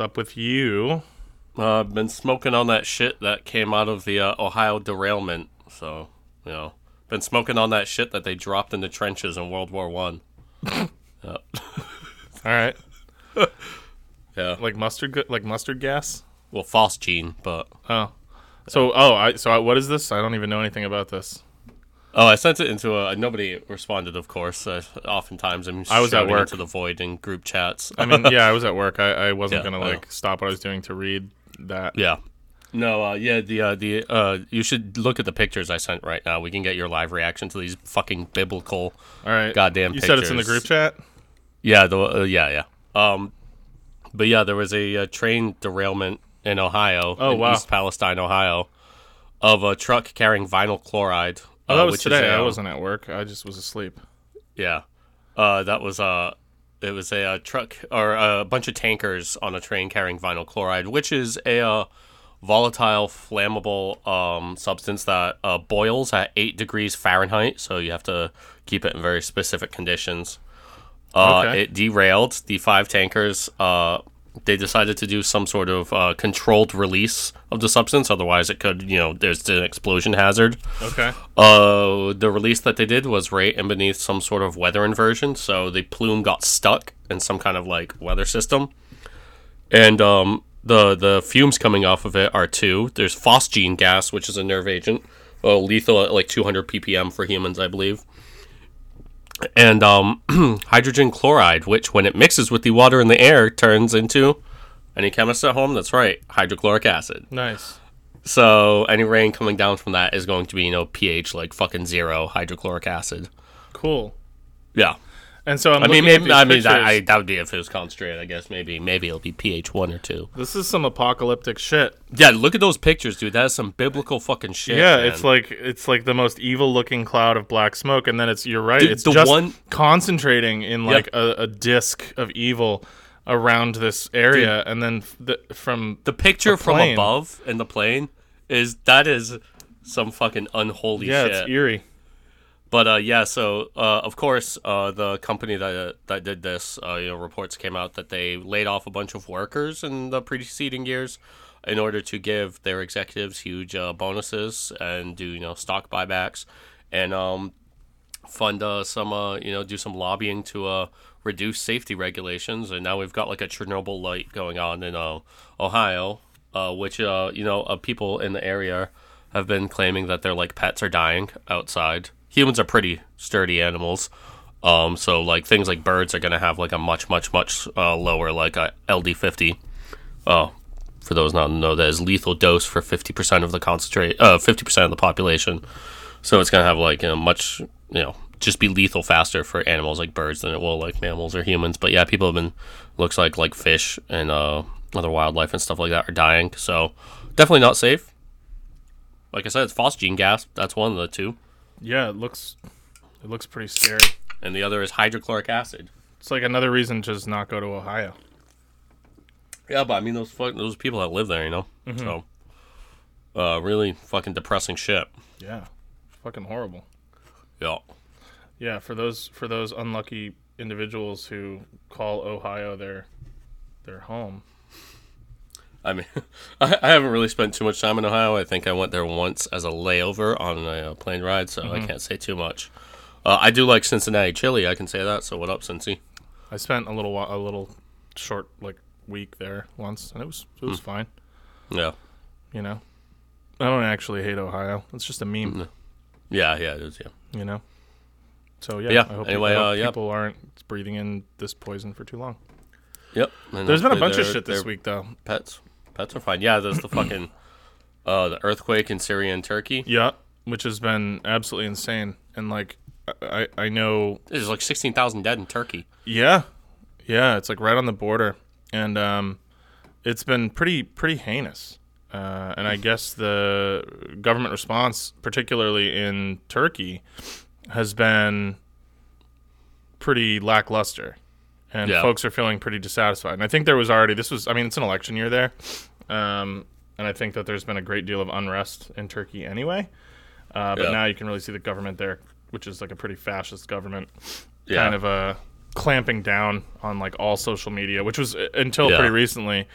What's up with you? Uh, I've been smoking on that shit that came out of the uh, Ohio derailment. So, you know, been smoking on that shit that they dropped in the trenches in World War One. yeah. All right. yeah. Like mustard, like mustard gas. Well, phosgene, but Oh. So, oh, I so I, what is this? I don't even know anything about this. Oh, I sent it into a. Nobody responded, of course. Uh, oftentimes, I'm I was at work. into the void in group chats. I mean, yeah, I was at work. I, I wasn't Yeah, gonna I like stop what I was doing to read that. Yeah. No, uh, yeah, the uh, the uh, you should look at the pictures I sent right now. We can get your live reaction to these fucking biblical. All right. Goddamn You said it's in the group chat. Yeah, the uh, yeah yeah. Um, but yeah, there was a, uh train derailment in Ohio, Oh, in wow. East Palestine, Ohio, of a truck carrying vinyl chloride. Oh, uh, that was which is today. a, I um, wasn't at work. I just was asleep. Yeah, uh, that was uh, it was a, uh truck or a bunch of tankers on a train carrying vinyl chloride, which is a uh, volatile, flammable um, substance that uh, boils at eight degrees Fahrenheit. So you have to keep it in very specific conditions. Uh, Okay. It derailed the five tankers. Uh, they decided to do some sort of uh, controlled release of the substance, otherwise it could, you know, there's an explosion hazard. Okay. Uh, the release that they did was right in beneath some sort of weather inversion, so the plume got stuck in some kind of like weather system, and um, the the fumes coming off of it are two. There's phosgene gas, which is a nerve agent, uh, lethal at like 200 ppm for humans, I believe, and um, hydrogen chloride, which when it mixes with the water in the air turns into. Any chemist at home? That's right, hydrochloric acid. Nice. So any rain coming down from that is going to be, you know, pH like fucking zero hydrochloric acid. Cool. Yeah. And so I'm I mean, maybe I mean. I, I that would be if it was concentrated. I guess maybe maybe it'll be pH one or two. This is some apocalyptic shit. Yeah, look at those pictures, dude. That is some biblical fucking shit. yeah, man. it's like it's like the most evil looking cloud of black smoke, and then it's you're right. Dude, it's the just one- concentrating in like a, a disc of evil around this area, and then the, from the picture from above in the plane is that is some fucking unholy yeah, shit. it's eerie. But uh, yeah, so uh, of course, uh, the company that that did this, uh, you know, reports came out that they laid off a bunch of workers in the preceding years in order to give their executives huge uh, bonuses and do you know stock buybacks and um, fund uh, some uh, you know do some lobbying to uh, reduce safety regulations. And now we've got like a Chernobyl light going on in Ohio, uh, which uh, you know people in the area have been claiming that their like pets are dying outside. Humans are pretty sturdy animals. Um, so like things like birds are gonna have like a much much much uh, lower like a LD50. Oh, for those not know, that is lethal dose for fifty percent of the concentrate, uh, fifty percent of the population. So it's gonna have like know much you know just be lethal faster for animals like birds than it will like mammals or humans. But yeah, people have been looks like like fish and uh, other wildlife and stuff like that are dying. So definitely not safe. Like I said, it's phosgene gas. That's one of the two, Yeah, it looks it looks pretty scary. and the other is hydrochloric acid. It's like another reason to just not go to Ohio. Yeah, but I mean those fuck, those people that live there, you know. So, uh, really fucking depressing shit. Yeah, fucking horrible. Yeah. Yeah, for those for those unlucky individuals who call Ohio their their home. I mean, I, I haven't really spent too much time in Ohio. I think I went there once as a layover on a uh, plane ride, so I can't say too much. Uh, I do like Cincinnati chili. I can say that. So what up, Cincy? I spent a little while, a little short like week there once, and it was it was fine. Yeah, You know, I don't actually hate Ohio. It's just a meme. yeah, yeah. It is. Yeah. You know. So yeah. Yeah, I hope, anyway, I hope uh, yeah. people aren't breathing in this poison for too long. Yep. And There's been a bunch of shit this week though. Pets, are fine. Yeah, there's the fucking uh, the earthquake in Syria and Turkey. Yeah, which has been absolutely insane. And like, I I know There's like sixteen thousand dead in Turkey. Yeah, yeah, it's like right on the border, and um, it's been pretty pretty heinous. Uh, and I guess the government response, particularly in Turkey, has been pretty lackluster, and Yeah. folks are feeling pretty dissatisfied. And I think there was already this was I mean it's an election year there, um, and I think that there's been a great deal of unrest in Turkey anyway. Uh, but Yeah. now you can really see the government there, which is like a pretty fascist government, Yeah. kind of uh, clamping down on like all social media, which was uh, until Yeah. pretty recently.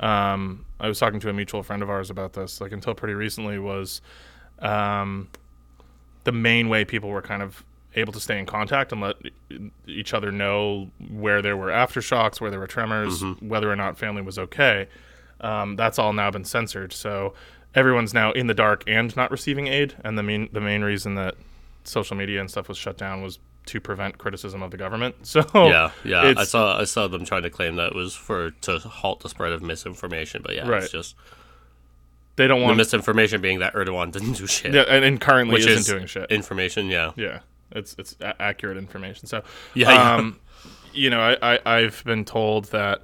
Um, I was talking to a mutual friend of ours about this. Like until pretty recently was um, the main way people were kind of able to stay in contact and let each other know where there were aftershocks, where there were tremors, whether or not family was okay. Um, that's all now been censored. So everyone's now in the dark and not receiving aid. And the main the main reason that social media and stuff was shut down was to prevent criticism of the government. So Yeah, yeah. I saw I saw them trying to claim that it was for to halt the spread of misinformation, but yeah, Right. it's just they don't the want misinformation being that Erdogan didn't do shit. yeah, and, and currently which isn't is doing shit. information. Yeah, Yeah, it's it's a- accurate information. So Yeah, yeah. um, you know, I, I I've been told that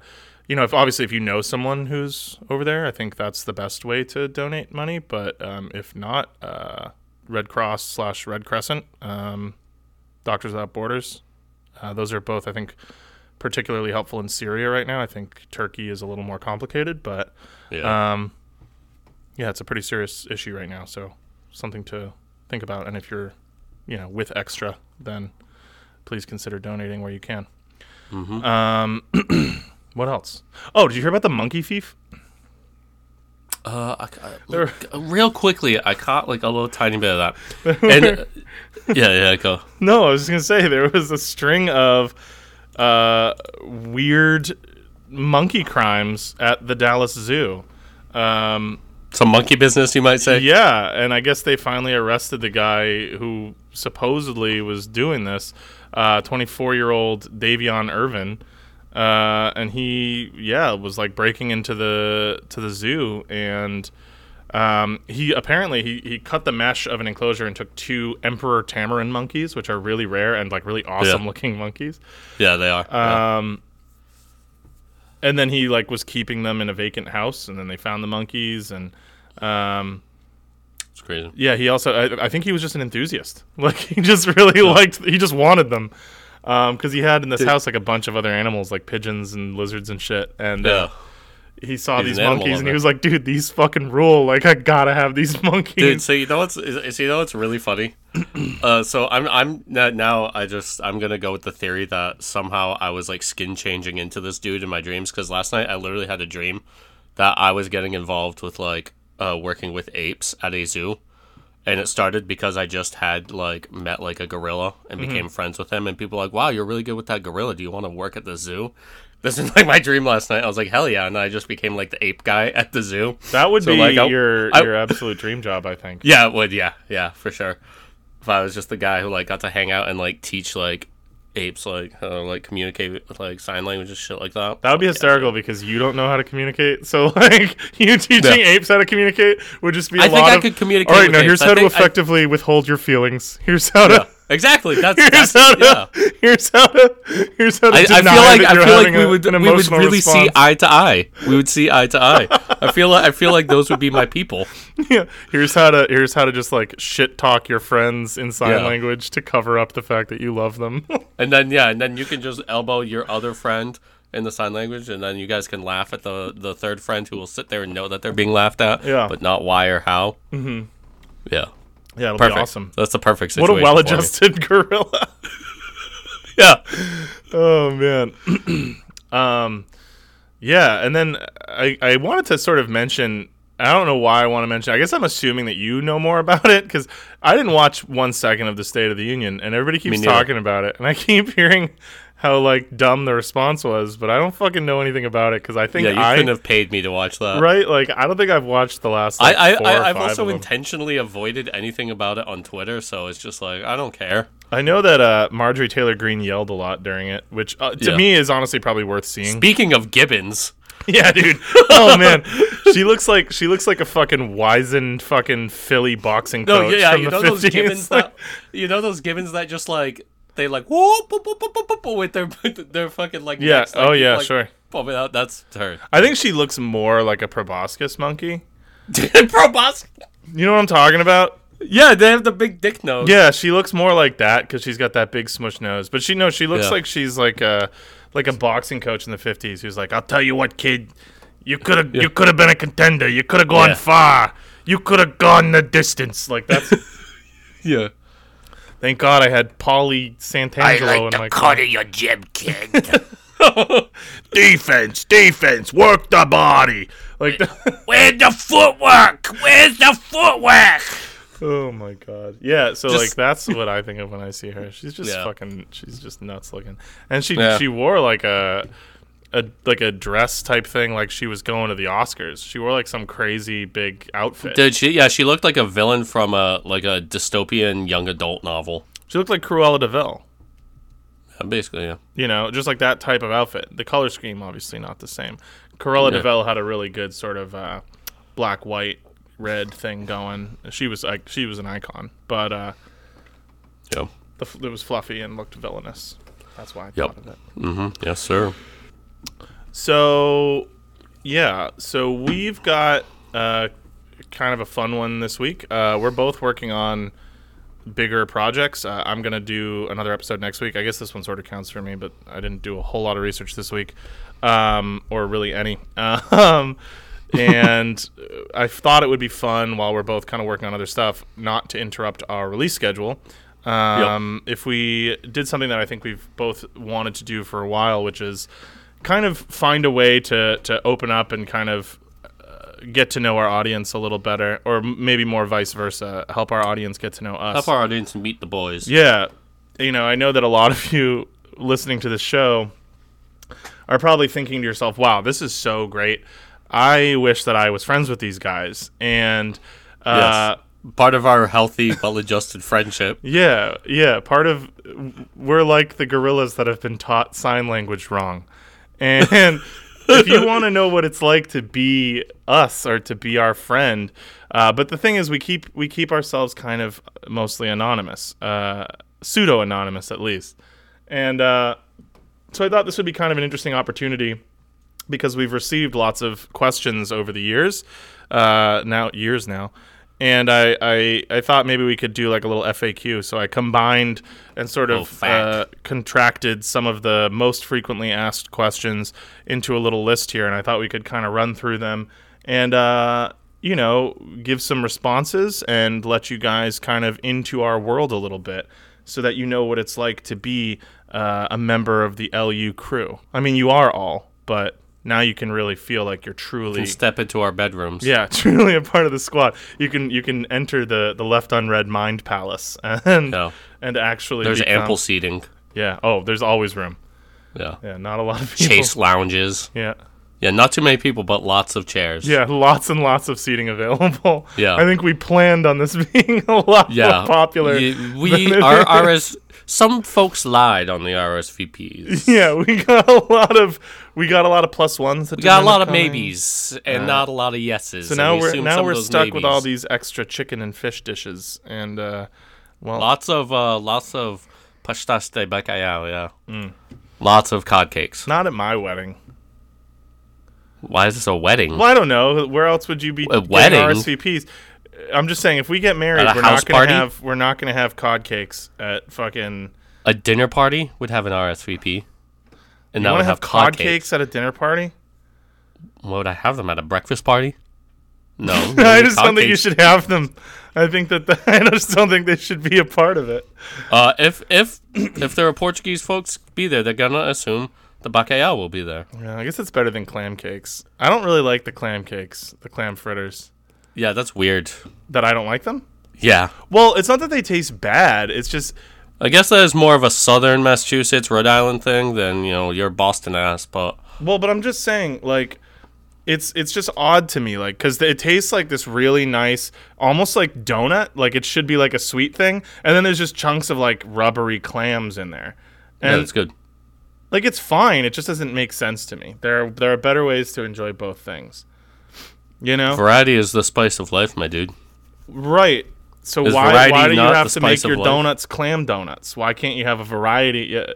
you know if obviously if you know someone who's over there, I think that's the best way to donate money. But um, if not, uh, Red Cross slash Red Crescent, um, Doctors Without Borders, uh, those are both I think particularly helpful in Syria right now. I think Turkey is a little more complicated, but yeah. um, yeah, it's a pretty serious issue right now. So something to think about. And if you're, you know, with extra, then please consider donating where you can. Mhm. What else? Oh, did you hear about the monkey thief? Uh, I, ca- There- real quickly, I caught like a little tiny bit of that. And uh, yeah, yeah, go. No, I was just gonna say there was a string of uh, weird monkey crimes at the Dallas Zoo. Um, Some monkey business, you might say. Yeah, and I guess they finally arrested the guy who supposedly was doing this. Twenty-four year old Davion Irvin, uh, and he yeah was like breaking into the to the zoo and. Um, he apparently he, he cut the mesh of an enclosure and took two emperor tamarin monkeys, which are really rare and like really awesome Yeah. looking monkeys. Yeah, they are. yeah. Um, and then he like was keeping them in a vacant house, and then they found the monkeys, and um, It's crazy. yeah, he also I, I think he was just an enthusiast. Like he just really liked he just wanted them. Um, because he had in this Dude. house like a bunch of other animals like pigeons and lizards and shit. And Yeah. uh, he saw He's these an monkeys and he was like, dude, these fucking rule. Like I gotta have these monkeys. Dude, so you know what's so you know what's really funny? uh, so I'm I'm now- now I just I'm gonna go with the theory that somehow I was like skin changing into this dude in my dreams because last night I literally had a dream that I was getting involved with like uh, working with apes at a zoo, and it started because I just had like met like a gorilla and mm-hmm. became friends with him, and people were like, wow, you're really good with that gorilla. Do you want to work at the zoo? This is like my dream last night. I was like, hell yeah, and I just became like the ape guy at the zoo. that would So, be like, I- your I- your absolute dream job, I think. Yeah, it would. Yeah, yeah, for sure. If I was just the guy who like got to hang out and like teach like apes like how to like communicate with like sign language and shit like that. That would be hysterical because you don't know how to communicate. So like you teaching Yeah. apes how to communicate would just be a I lot think I of. could communicate. All right, now apes. here's I how to think I- effectively withhold your feelings. Here's how to. Exactly. That's, Here's that's how yeah. Here's how to. Here's how to. I, I feel like that I feel like we would we would really see eye to eye. We would see eye to eye. I feel like I feel like those would be my people. Yeah. Here's how to. Here's how to just like shit talk your friends in sign Yeah. language to cover up the fact that you love them. And then yeah, and then you can just elbow your other friend in the sign language, and then you guys can laugh at the the third friend who will sit there and know that they're being laughed at, Yeah. but not why or how. Mm-hmm. Yeah, yeah, it'll perfect. be awesome. That's the perfect situation. What a well-adjusted gorilla. Yeah. Oh man. um yeah, and then I I wanted to sort of mention I don't know why I want to mention. I guess I'm assuming that you know more about it cuz I didn't watch 1 second of the State of the Union and everybody keeps talking about it and I keep hearing how like dumb the response was, but I don't fucking know anything about it cuz I think Yeah, you I couldn't have paid me to watch that. right like I don't think I've watched the last like, I, I, I I've five also intentionally avoided anything about it on Twitter, so it's just like I don't care. I know that uh, Marjorie Taylor Greene yelled a lot during it, which uh, to Yeah. me is honestly probably worth seeing. Speaking of Gibbons, Yeah, dude. Oh man, she looks like she looks like a fucking wizened fucking Philly boxing coach. no, yeah, you know those 50s. Gibbons that you know those Gibbons that just like they like whoop, whoop, whoop, whoop, whoop, whoop, with their their fucking like yeah. necks, like, oh yeah. like, sure. Oh, pumping out. That's her. I think she looks more like a proboscis monkey. Proboscis. You know what I'm talking about? Yeah, they have the big dick nose. Yeah, she looks more like that because she's got that big smush nose. But she no, she looks Yeah. like she's like a like a boxing coach in the 50s who's like, "I'll tell you what, kid, you could have you could have been a contender. You could have gone Yeah. far. You could have gone the distance." Like that's yeah. Thank God I had Paulie Santangelo in my car. of your gym, kid. Defense, defense, work the body. Like, Where's the footwork? Where's the footwork? oh my God. Yeah. So Just- like that's what I think of when I see her. She's just Yeah. fucking. She's just nuts looking, and she Yeah. she wore like a. A, like a dress type thing, like she was going to the Oscars. She wore like some crazy big outfit. Did she? Yeah, she looked like a villain from a like a dystopian young adult novel. She looked like Cruella de Vil. Yeah, basically, yeah. You know, just like that type of outfit. The color scheme, obviously, not the same. Cruella Yeah. de Vil had a really good sort of uh, black, white, red thing going. She was like she was an icon, but uh, Yeah. the, it was fluffy and looked villainous. That's why I Yep. thought of it. Mm-hmm. Yes, sir. So, yeah. So we've got uh, kind of a fun one this week. Uh, we're both working on bigger projects. Uh, I'm gonna do another episode next week. I guess this one sort of counts for me, but I didn't do a whole lot of research this week, um, or really any. Um, and I thought it would be fun while we're both kind of working on other stuff, not to interrupt our release schedule. Um, If we did something that I think we've both wanted to do for a while, which is kind of find a way to to open up and kind of uh, get to know our audience a little better, or m- maybe more vice versa, help our audience get to know us. Help our audience meet the boys. Yeah. You know, I know that a lot of you listening to this show are probably thinking to yourself, wow, this is so great. I wish that I was friends with these guys. And uh, Yes. Part of our healthy, well-adjusted friendship. yeah, yeah, part of we're like the gorillas that have been taught sign language wrong. And if you want to know what it's like to be us or to be our friend, uh, but the thing is, we keep we keep ourselves kind of mostly anonymous, uh, pseudo anonymous at least. And uh, so I thought this would be kind of an interesting opportunity because we've received lots of questions over the years, uh, now years now, and I, I I thought maybe we could do like a little FAQ. So I combined and sort of uh, contracted some of the most frequently asked questions into a little list here, and I thought we could kind of run through them and. Uh, you know, give some responses and let you guys kind of into our world a little bit so that you know what it's like to be uh, a member of the LU crew. I mean, you are all, but now you can really feel like you're truly step into our bedrooms. yeah, truly a part of the squad. You can you can enter the the left unread mind palace and Yeah. and actually There's become- ample seating. yeah. Oh, there's always room. Yeah. Yeah, not a lot of people. Chase lounges. Yeah. Yeah, not too many people, but lots of chairs. Yeah, lots and lots of seating available. Yeah. I think we planned on this being a lot Yeah. more popular. Y- we are. RS. Some folks lied on the RSVPs. Yeah, we got a lot of we got a lot of plus ones. That We got a lot of maybes and not a lot of yeses. So now we we're now we're stuck with all these extra chicken and fish dishes, and uh, well, Lots of uh, lots of pastéis de bacalhau. Yeah. Mm. Lots of cod cakes. not at my wedding. Why is this a wedding? Well, I don't know. Where else would you be A wedding? RSVPs? I'm just saying, if we get married, we're not gonna party? have we're not gonna have cod cakes at fucking. A dinner party would have an RSVP, and You that would have have cod cakes. cakes at a dinner party? Why would I have them at a breakfast party? No, I just don't think you should have them. I think that the, I just don't think they should be a part of it. Uh, if if if there are Portuguese folks be there, they're gonna assume the bacalhau will be there. Yeah, I guess it's better than clam cakes. I don't really like the clam cakes, the clam fritters. Yeah, that's weird. That I don't like them. Yeah, Well, it's not that they taste bad. It's just I guess that is more of a Southern Massachusetts, Rhode Island thing than you know your Boston ass. But Well, but I'm just saying, like, it's it's just odd to me, like, because it tastes like this really nice, almost like donut. Like it should be like a sweet thing, and then there's just chunks of like rubbery clams in there, yeah, and that's good. Like it's fine. It just doesn't make sense to me. There are, there are better ways to enjoy both things. You know, Variety is the spice of life, my dude. right? So Is why why do you have to make your life? donuts clam donuts? Why can't you have a variety? Yeah,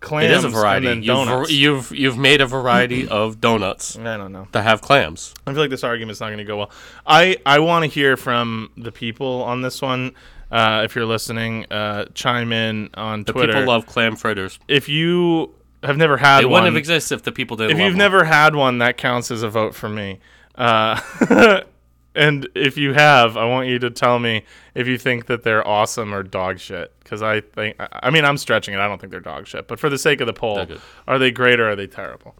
clams It is a variety. and then You've, donuts. you've you've made a variety of donuts I don't know. that have clams. I feel like this argument's not going to go well. I, I want to hear from the people on this one. Uh, if you're listening, uh, chime in on The Twitter. people love clam fritters. if you have never had They one, It wouldn't have existed if the people didn't. if love you've them. never had one, that counts as a vote for me. Uh, and if you have, I want you to tell me if you think that they're awesome or dog shit. Because I think, I- mean, I'm stretching it. I don't think they're dog shit. But for the sake of the poll, They're they great or are they terrible?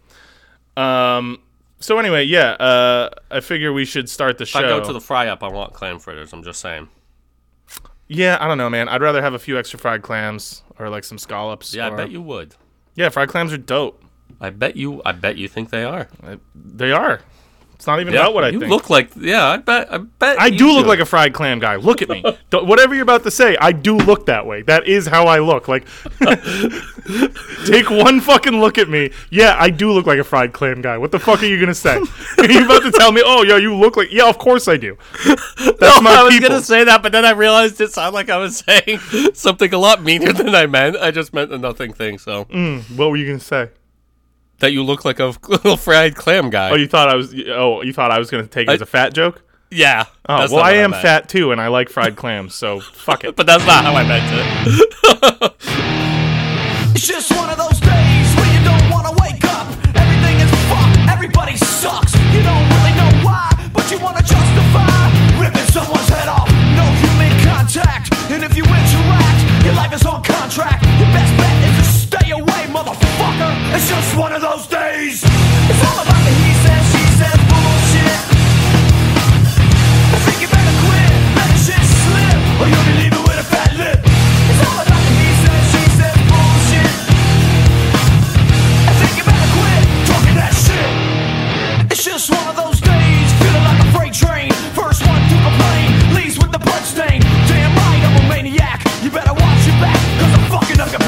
Um. So anyway, yeah. Uh, I figure we should start the If show. I go to the fry up, I want clam fritters. I'm just saying. yeah, I don't know, man. I'd rather have a few extra fried clams or like some scallops. Yeah, I bet you would. Yeah, fried clams are dope. I bet you. I bet you think they are. They are. It's not even Yeah, about what I you think. look like. Yeah, I bet. I bet. I do look like a fried clam guy. Look at me. Whatever you're about to say, I do look that way. That is how I look. Like, take one fucking look at me. Yeah, I do look like a fried clam guy. What the fuck are you gonna say? are you about to tell me? Oh, yeah, you look like? Yeah, of course I do. That's No, my I was people. gonna say that, but then I realized it sounded like I was saying something a lot meaner than I meant. I just meant a nothing thing. So mm, What were you gonna say? That you look like a little fried clam guy. Oh, you thought I was? Oh, you thought I was gonna take it I- as a fat joke? yeah. Oh, that's well, I am meant. fat too, and I like fried clams. So fuck it. but that's not how I meant it. It's just one of those days where you don't wanna wake up. Everything is fucked, everybody sucks. You don't really know why, but you wanna justify ripping someone's head off. No human contact, and if you interact, your life is on contract. It's just one of those days. It's all about the he said, she said bullshit. I think you better quit, let the shit slip, or you'll be leaving with a fat lip. It's all about the he said, she said bullshit. I think you better quit talking that shit. It's just one of those days, feeling like a freight train. First one to complain, leaves with the blood stain. Damn right, I'm a maniac. You better watch your back, cause I'm fucking up your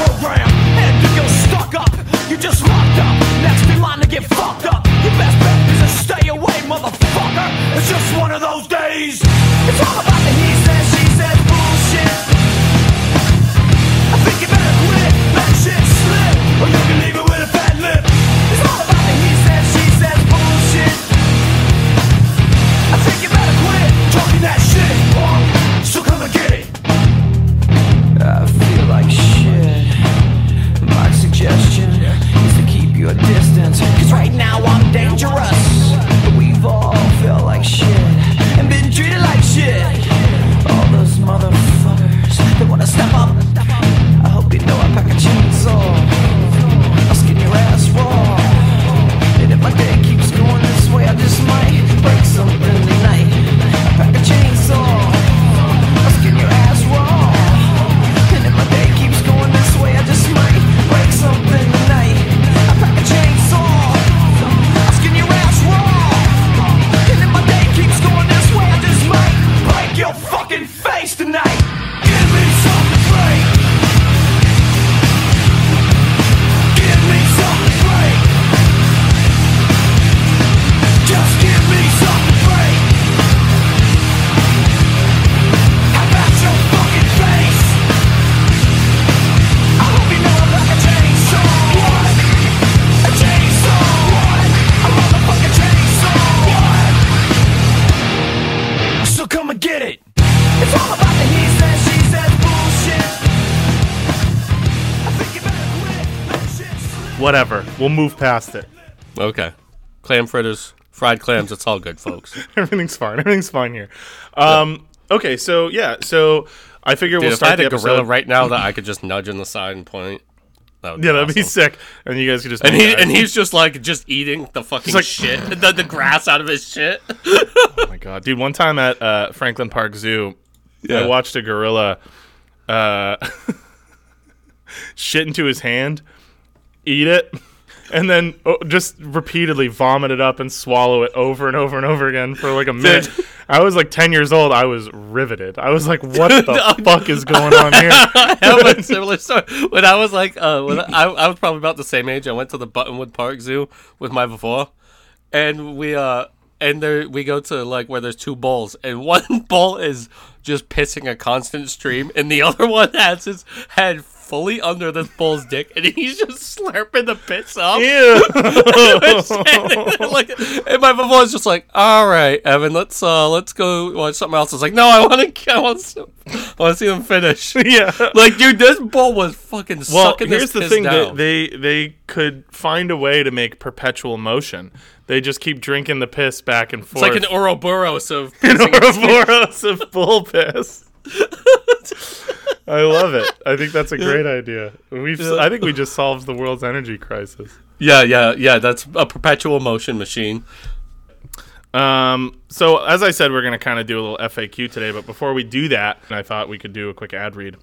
get fucked up. Your best bet is to stay away, motherfucker. It's just one of those days. It's all about the he says, she says bullshit. I think you better quit, let shit slip, or you can leave it with a fat lip. It's all about the he says, she says bullshit. I think you better quit talking that shit, punk. So come and get it. I feel like shit. My suggestion your distance. Cause right now I'm dangerous. We've all felt like shit We'll move past it. okay. Clam fritters, fried clams. It's all good, folks. Everything's fine. Everything's fine here. Um. Okay. So yeah. So I figure Dude, we'll if I start had the a gorilla right now that I could just nudge in the side and point. That would Yeah, that'd be sick. And you guys could just And he and he's just like just eating the fucking like- shit, the, the grass out of his shit. Oh my god, dude! One time at uh, Franklin Park Zoo, I watched a gorilla uh, shit into his hand, eat it, and then oh, just repeatedly vomit it up and swallow it over and over and over again for like a minute. I was like ten years old. I was riveted. I was like, "What the fuck is going on here?" I have a similar story. When I was like, uh, when I, I was probably about the same age. I went to the Buttonwood Park Zoo with my before, and we uh, and there we go to like where there's two bowls, and one bowl is just pissing a constant stream, and the other one has his head fully under this bull's dick, and he's just slurping the piss up. Ew. like, and my was just like, "All right, Evan, let's uh, let's go watch something else." I was like, "No, I want to, I want to, I want to see them finish." yeah. Like, dude, this bull was fucking Well, sucking here's the thing: down. they, they they could find a way to make perpetual motion. They just keep drinking the piss back and forth. it's like an Ouroboros of an Ouroboros of bull piss. I love it. I think that's a great idea. We've. I think we just solved the world's energy crisis. yeah, yeah, yeah. That's a perpetual motion machine. Um, so as I said, we're going to kind of do a little FAQ today, but before we do that, I thought we could do a quick ad read.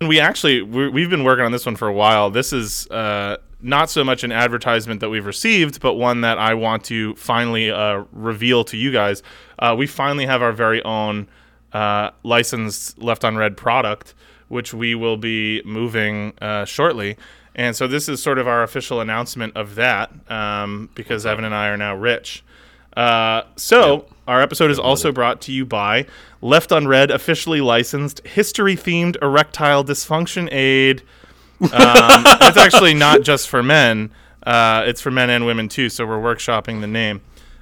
And we actually we we've been working on this one for a while. This is uh, not so much an advertisement that we've received, but one that I want to finally uh, reveal to you guys. Uh, we finally have our very own uh, licensed Left Unread product, which we will be moving uh, shortly. And so this is sort of our official announcement of that, um, because Evan and I are now rich. Uh, so our episode is also brought to you by Left Unread, officially licensed history-themed erectile dysfunction aid. Um, it's actually not just for men; uh, it's for men and women too. So we're workshopping the name.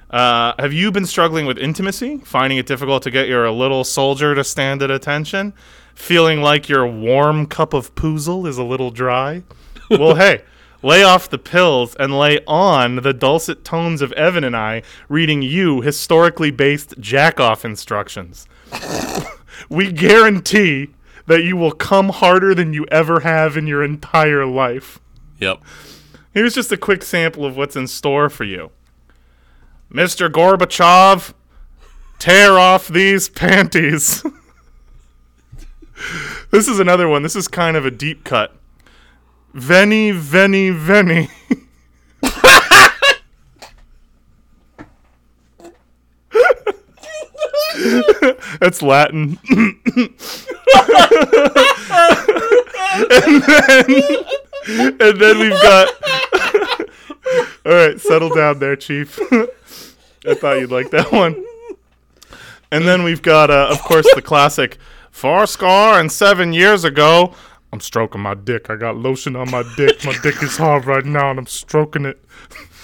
Uh, have you been struggling with intimacy, finding it difficult to get your little soldier to stand at attention, feeling like your warm cup of poozle is a little dry? well, hey, lay off the pills and lay on the dulcet tones of Evan and I reading you historically based jack off instructions. we guarantee that you will come harder than you ever have in your entire life. Yep. Here's just a quick sample of what's in store for you. Mr. Gorbachev, tear off these panties. this is another one. This is kind of a deep cut. Veni, veni, veni. That's Latin. and then, and then we've got. All right, settle down there, Chief. I thought you'd like that one. And then we've got, uh, of course, the classic four score and seven years ago. I'm stroking my dick. I got lotion on my dick. My dick is hard right now, and I'm stroking it.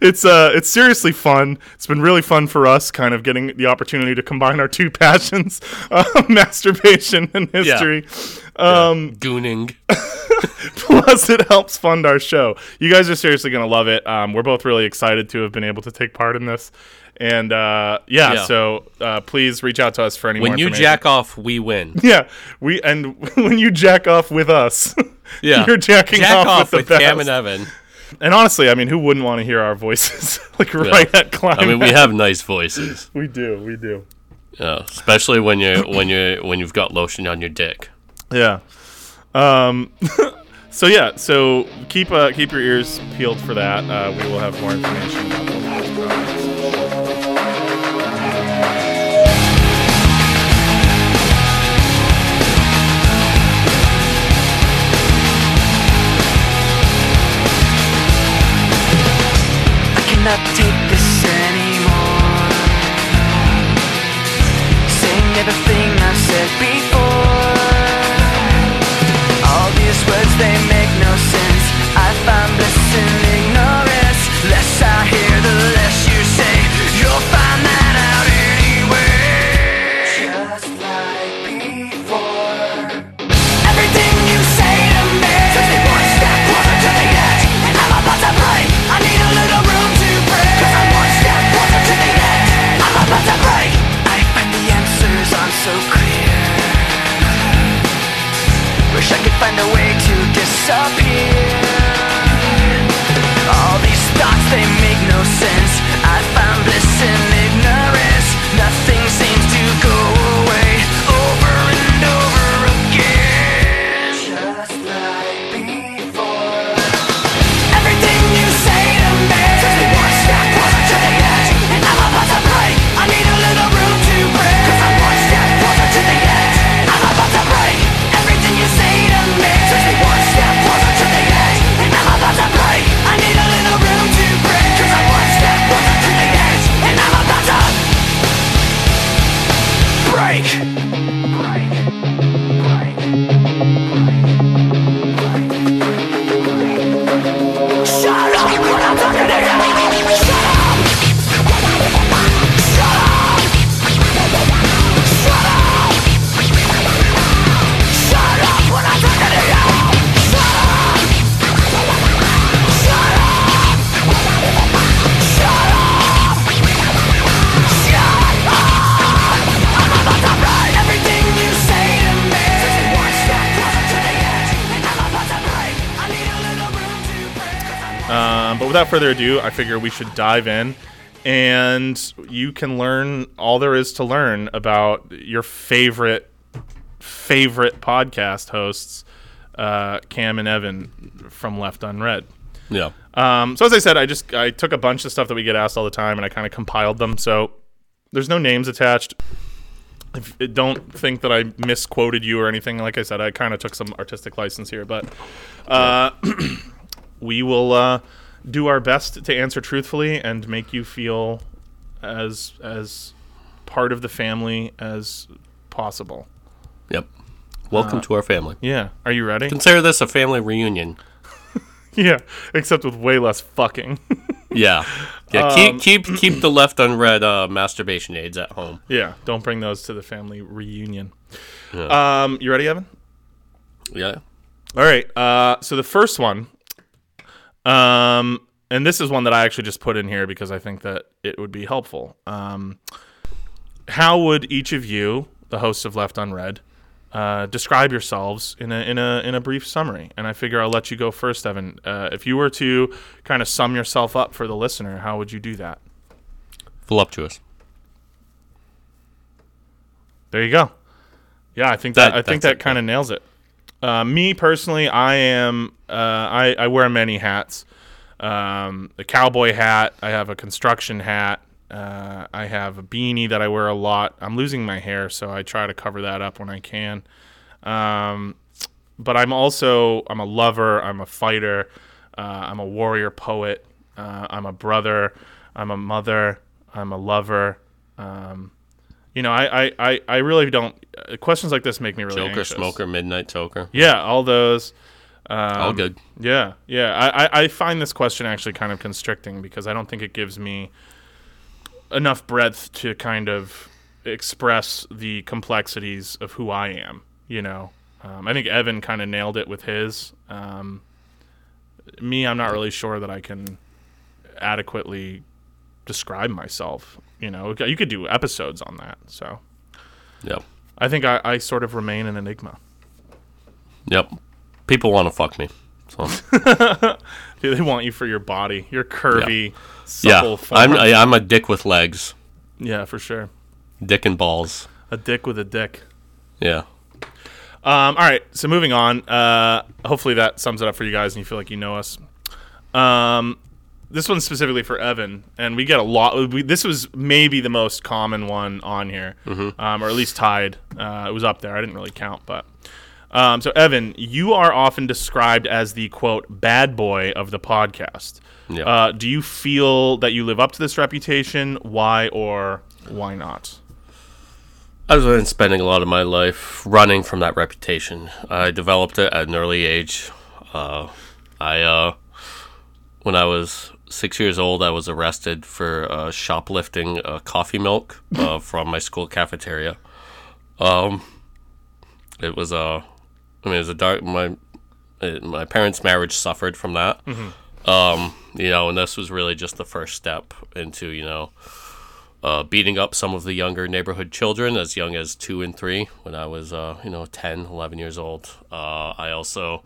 it's uh, it's seriously fun. It's been really fun for us, kind of getting the opportunity to combine our two passions, uh, masturbation and history. Um, Gooning. Plus, it helps fund our show. You guys are seriously going to love it. Um, we're both really excited to have been able to take part in this. And uh, yeah, Yeah. so uh, please reach out to us for any more When you jack off, we win. Yeah, we and when you jack off with us, Yeah. you're jacking Jack off, off with with the Cam best. and Evan. And honestly, I mean, who wouldn't want to hear our voices like right at climax? I mean, we have nice voices. we do, we do. Yeah, especially when you when you when you've got lotion on your dick. Yeah. Um. so yeah. So keep uh, keep your ears peeled for that. Uh, we will have more information cannot take this anymore. Saying everything I've said before. All these words they make way to disappear further ado, I figure we should dive in, and you can learn all there is to learn about your favorite favorite podcast hosts, uh, Cam and Evan from Left Unread. Yeah. Um, so as I said, I just I took a bunch of stuff that we get asked all the time, and I kind of compiled them. So there's no names attached. If, don't think that I misquoted you or anything. Like I said, I kind of took some artistic license here, but uh, we will uh, do our best to answer truthfully and make you feel as as part of the family as possible. Yep. Welcome to our family. Yeah, are you ready? Consider this a family reunion. yeah, except with way less fucking. Yeah. Yeah. Um, keep keep keep the left unread uh, masturbation aids at home. yeah, don't bring those to the family reunion. Um, you ready, Evan? Yeah. All right. Uh, so the first one, um, and this is one that I actually just put in here because I think that it would be helpful. Um, how would each of you, the hosts of Left Unread, uh, describe yourselves in a in a in a brief summary? And I figure I'll let you go first, Evan. Uh, if you were to kind of sum yourself up for the listener, how would you do that? Voluptuous. There you go. Yeah, I think that, That- I think that kind of nails it. Uh, me personally, I am uh, I, I wear many hats. Um, a cowboy hat. I have a construction hat. Uh, I have a beanie that I wear a lot. I'm losing my hair, so I try to cover that up when I can. Um, but I'm also I'm a lover. I'm a fighter. Uh, I'm a warrior poet. Uh, I'm a brother. I'm a mother. I'm a lover. Um, you know, I, I, I, I really don't. Uh, questions like this make me really Joker, anxious. smoker, midnight toker. Yeah, all those. Um, All good. Yeah, yeah. I, I, I find this question actually kind of constricting because I don't think it gives me enough breadth to kind of express the complexities of who I am. You know, um, I think Evan kind of nailed it with his. Um, me, I'm not really sure that I can adequately describe myself. You know, you could do episodes on that. So Yep. I think I, I sort of remain an enigma. Yep. People want to fuck me. So They want you for your body, your curvy, yeah, supple form. I'm I, I'm a dick with legs, yeah, for sure. dick and balls. A dick with a dick. Yeah. Um, all right, so moving on. Uh, hopefully that sums it up for you guys, and you feel like you know us. Um, this one's specifically for Evan, and we get a lot. We, this was maybe the most common one on here, um, or at least tied. Uh, it was up there. I didn't really count, but um, so Evan, you are often described as the quote bad boy of the podcast. Yeah. Uh, do you feel that you live up to this reputation? Why or why not? I've been spending a lot of my life running from that reputation. I developed it at an early age. Uh, I, uh, when I was six years old, I was arrested for uh, shoplifting uh, coffee milk uh, from my school cafeteria. Um, it was uh, I mean, it was a dark. My it, my parents' marriage suffered from that. Um, you know, and this was really just the first step into you know uh, beating up some of the younger neighborhood children as young as two and three when I was, uh, you know, 10, 11 years old. Uh, I also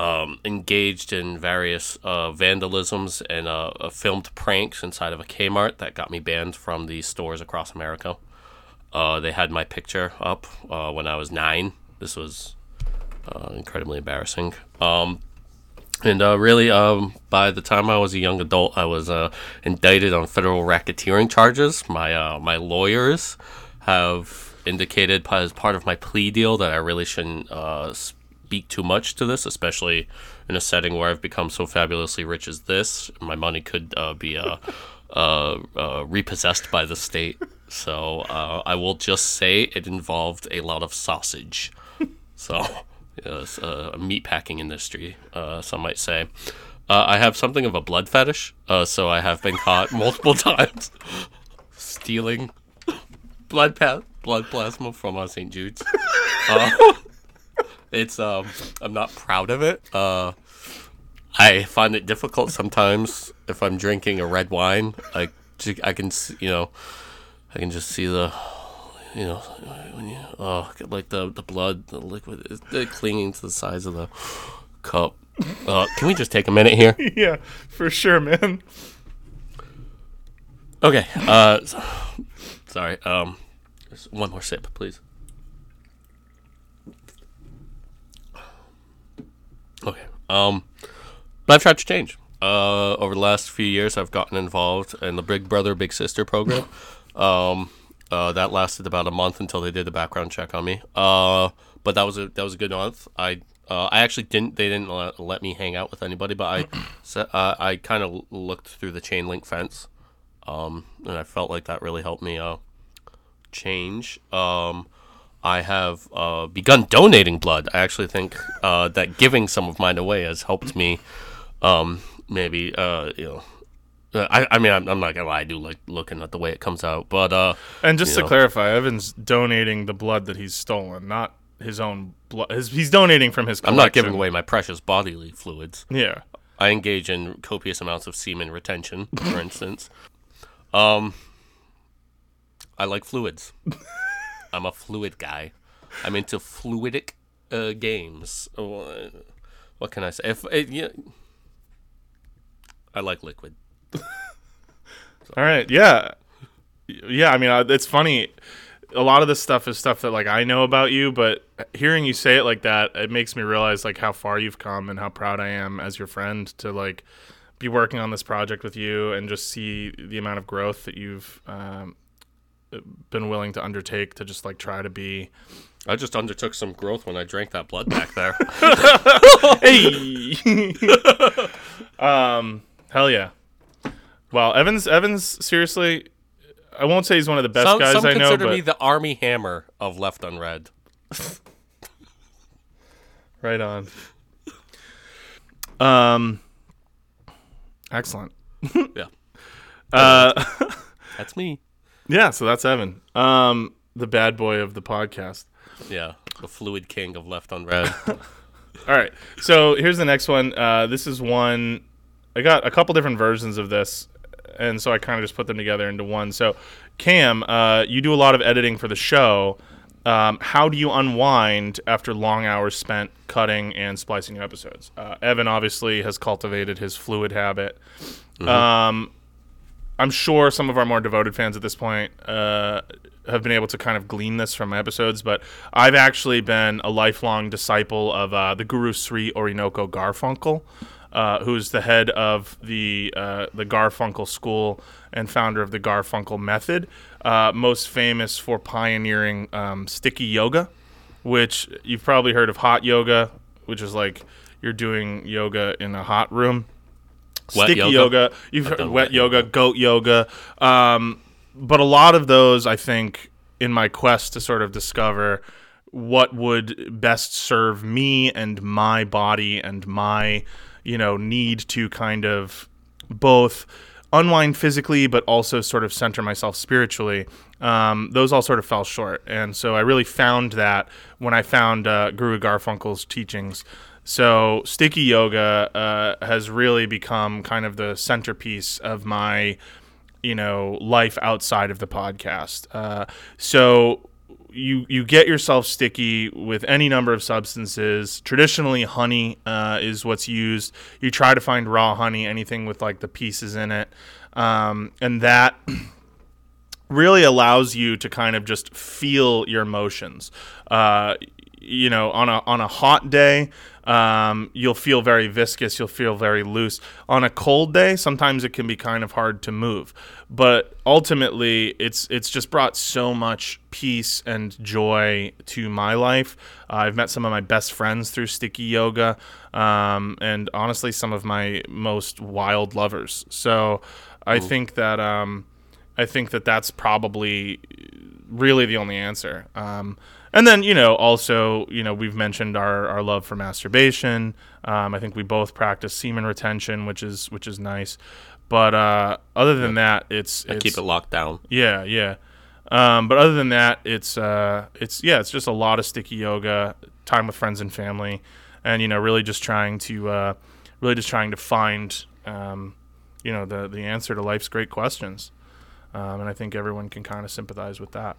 um, engaged in various uh, vandalisms and uh, filmed pranks inside of a Kmart that got me banned from the stores across America. Uh, they had my picture up uh, when I was nine. This was uh, incredibly embarrassing. Um, and really, um, by the time I was a young adult, I was indicted on federal racketeering charges. My my lawyers have indicated as part of my plea deal that I really shouldn't uh, speak too much to this, especially in a setting where I've become so fabulously rich as this. My money could uh, be uh, uh, uh, repossessed by the state. So uh, I will just say it involved a lot of sausage. So, yes, a meatpacking industry, uh, some might say. I have something of a blood fetish, so I have been caught multiple times stealing blood pa- blood plasma from St. Jude's. Uh, it's um, I'm not proud of it. Uh, I find it difficult sometimes if I'm drinking a red wine. I I can you know, I can just see the you know, when you oh, like the the blood, the liquid, clinging to the sides of the cup. Uh, can we just take a minute here? yeah, for sure, man. Okay. Uh, sorry. Um, just one more sip, please. Okay. Um, but I've tried to change. Uh, over the last few years, I've gotten involved in the Big Brother Big Sister program. Um, uh, that lasted about a month until they did the background check on me. Uh, but that was a that was a good month. I uh, I actually didn't they didn't let, let me hang out with anybody, but I se- uh, I kind of looked through the chain link fence, um, and I felt like that really helped me uh, change. Um, I have uh, begun donating blood. I actually think uh, that giving some of mine away has helped me. Um, maybe uh, you know. uh, I, I mean, I'm, I'm not gonna lie. I do like looking at the way it comes out, but uh, And just to know. clarify, Evan's donating the blood that he's stolen, not his own blood. His, he's donating from his. I'm not giving away my precious bodily fluids. Yeah. I engage in copious amounts of semen retention, for instance. Um, I like fluids. I'm a fluid guy. I'm into fluidic uh, games. Oh, uh, What can I say? If it, yeah, I like liquid. All right. Yeah. Yeah. I mean, uh, it's funny. A lot of this stuff is stuff that like I know about you, but hearing you say it like that, it makes me realize like how far you've come and how proud I am as your friend to like be working on this project with you and just see the amount of growth that you've um, been willing to undertake to just like try to be. I just undertook some growth when I drank that blood back there. Hey. um. Hell yeah. Well, Evans. Evans. Seriously, I won't say he's one of the best some guys some I know, consider but me the Armie Hammer of Left Unread. Right on. Um. Excellent. Yeah, Uh. that's me. Yeah. So that's Evan. Um. The bad boy of the podcast. Yeah, the fluid king of Left Unread. All right. So here's the next one. Uh, this is one. I got a couple different versions of this, and so I kind of just put them together into one. So, Cam, uh, you do a lot of editing for the show. Um, how do you unwind after long hours spent cutting and splicing your episodes? Uh, Evan obviously has cultivated his fluid habit. Um, I'm sure some of our more devoted fans at this point uh, have been able to kind of glean this from episodes, but I've actually been a lifelong disciple of uh, the Guru Sri Orinoco Garfunkel, uh, who's the head of the uh, the Garfunkel School and founder of the Garfunkel Method, uh, most famous for pioneering um, sticky yoga, which you've probably heard of hot yoga, which is like you're doing yoga in a hot room Wet sticky yoga? yoga. You've heard wet wet yoga, yoga. goat yoga. Um, but a lot of those, I think, in my quest to sort of discover what would best serve me and my body and my, you know, need to kind of both unwind physically but also sort of center myself spiritually um, those all sort of fell short and so i really found that when i found uh, guru garfunkel's teachings so sticky yoga uh, has really become kind of the centerpiece of my you know life outside of the podcast uh, so you you get yourself sticky with any number of substances. Traditionally, honey uh, is what's used. You try to find raw honey, anything with like the pieces in it, um, and that really allows you to kind of just feel your emotions. Uh, you know, on a on a hot day, um, you'll feel very viscous. You'll feel very loose. On a cold day, sometimes it can be kind of hard to move. But ultimately, it's it's just brought so much peace and joy to my life. Uh, I've met some of my best friends through sticky yoga, um, and honestly, some of my most wild lovers. So, I think that. Um, I think that that's probably really the only answer. Um, and then, you know, also, you know, we've mentioned our, our love for masturbation. Um, I think we both practice semen retention, which is which is nice. But uh, other than that, it's, I it's keep it locked down. yeah, yeah. Um, but other than that, it's uh, it's yeah, it's just a lot of sticky yoga, time with friends and family, and you know, really just trying to uh, really just trying to find um, you know the the answer to life's great questions. Um, and I think everyone can kind of sympathize with that.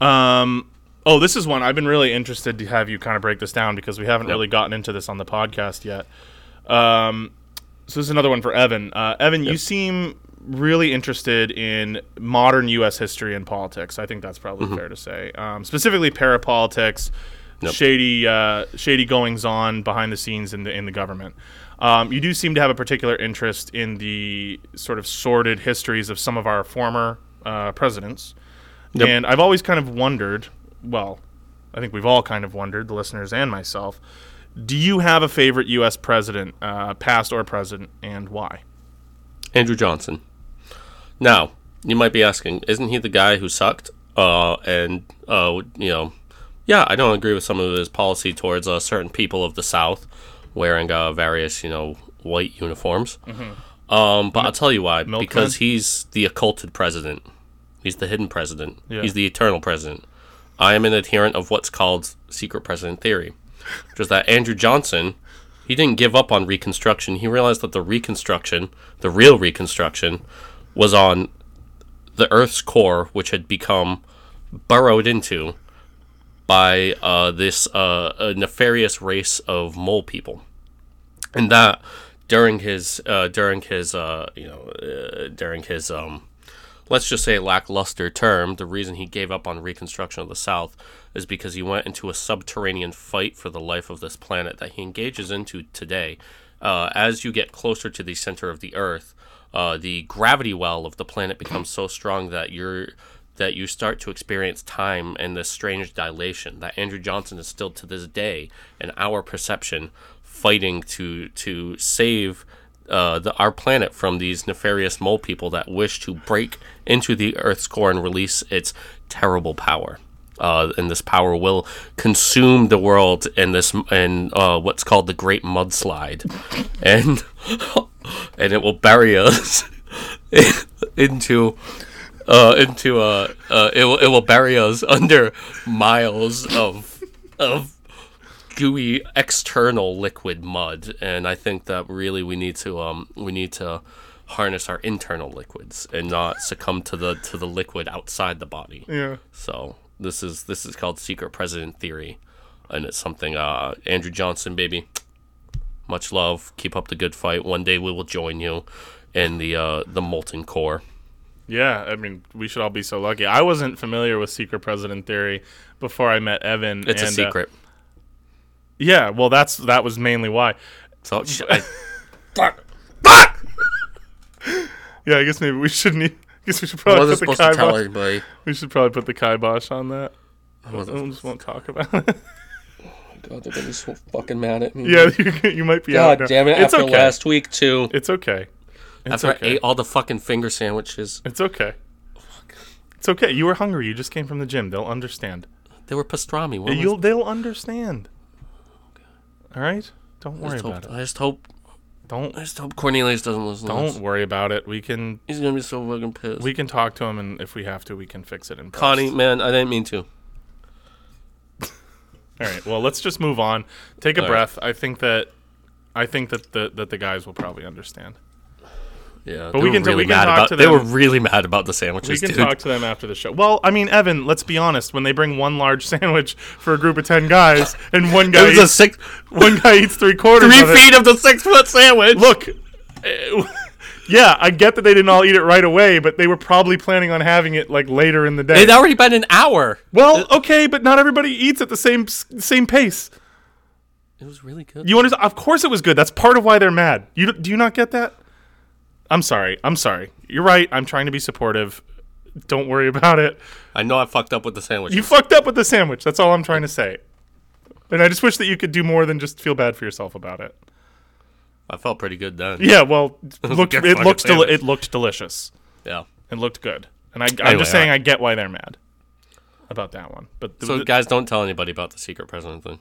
Um, Oh, this is one I've been really interested to have you kind of break this down because we haven't Yep. really gotten into this on the podcast yet. Um, so this is another one for Evan. Uh, Evan, you seem really interested in modern U.S. history and politics. I think that's probably fair to say. Um, specifically, parapolitics, Yep. shady, uh, shady goings on behind the scenes in the in the government. Um, you do seem to have a particular interest in the sort of sordid histories of some of our former uh, presidents. Yep. And I've always kind of wondered, well, I think we've all kind of wondered, the listeners and myself, do you have a favorite U.S. president, uh, past or present, and why? Andrew Johnson. Now, you might be asking, isn't he the guy who sucked? Uh, and, uh, you know, yeah, I don't agree with some of his policy towards uh, certain people of the South wearing uh, various, you know, white uniforms. Um, but I'll tell you why. Milkman? Because he's the occulted president. He's the hidden president. Yeah. He's the eternal president. I am an adherent of what's called secret president theory, which is that Andrew Johnson, he didn't give up on Reconstruction. He realized that the Reconstruction, the real Reconstruction, was on the Earth's core, which had become burrowed into by uh, this uh, a nefarious race of mole people, and that during his uh, during his uh, you know uh, during his um, let's just say lackluster term, the reason he gave up on reconstruction of the South is because he went into a subterranean fight for the life of this planet that he engages into today. Uh, as you get closer to the center of the Earth, uh, the gravity well of the planet becomes so strong that you're that you start to experience time and this strange dilation. That Andrew Johnson is still to this day, in our perception, fighting to to save uh, the, our planet from these nefarious mole people that wish to break into the Earth's core and release its terrible power. Uh, and this power will consume the world in this in uh, what's called the Great Mudslide, and and it will bury us into uh, into uh, uh, it will it will bury us under miles of of gooey external liquid mud, and I think that really we need to um we need to harness our internal liquids and not succumb to the to the liquid outside the body. Yeah. So this is this is called secret president theory, and it's something uh Andrew Johnson baby. Much love. Keep up the good fight. One day we will join you in the uh the molten core. Yeah, I mean, we should all be so lucky. I wasn't familiar with secret president theory before I met Evan. It's a and, uh, secret. Yeah, well, that's that was mainly why. so sh- I, Yeah, I guess maybe we shouldn't. I guess we should I probably wasn't put the supposed to tell kibosh. anybody. We should probably put the kibosh on that. I wasn't just won't talk about it. God, they're gonna be so fucking mad at me. yeah, you, you might be God out. damn it! It's after okay. last week too, It's okay. It's after I ate all the fucking finger sandwiches, It's okay. It's okay. You were hungry. You just came from the gym. They'll understand. they were pastrami. What You'll. They'll understand. All right. Don't worry hope, about it. I just hope, Don't. I just hope Cornelius doesn't listen. Don't this. worry about it. We can. He's gonna be so fucking pissed. We can talk to him, and if we have to, we can fix it in post. Connie, man, I didn't mean to. All right. Well, let's just move on. Take a All right. breath. I think that. I think that the that the guys will probably understand. Yeah, But they we were can really we can mad talk about. to They were really mad about the sandwiches. We can dude. talk to them after the show. Well, I mean, Evan, let's be honest. When they bring one large sandwich for a group of ten guys, and one guy It eats, six, one guy eats three quarters, three of it, feet of the six foot sandwich. Look, yeah, I get that they didn't all eat it right away, but they were probably planning on having it like later in the day. It'd already been an hour. well, okay, but not everybody eats at the same same pace. It was really good. You understand? Of course, it was good. That's part of why they're mad. You do you not get that? I'm sorry. I'm sorry. You're right. I'm trying to be supportive. Don't worry about it. I know I fucked up with the sandwich. You fucked up with the sandwich. That's all I'm trying to say. And I just wish that you could do more than just feel bad for yourself about it. I felt pretty good then. Yeah, well, it looked, it looked deli- it looked delicious. Yeah. It looked good. And I, I'm Anyway, just saying alright. I get why they're mad about that one. But the, So, the- guys, don't tell anybody about the secret president thing.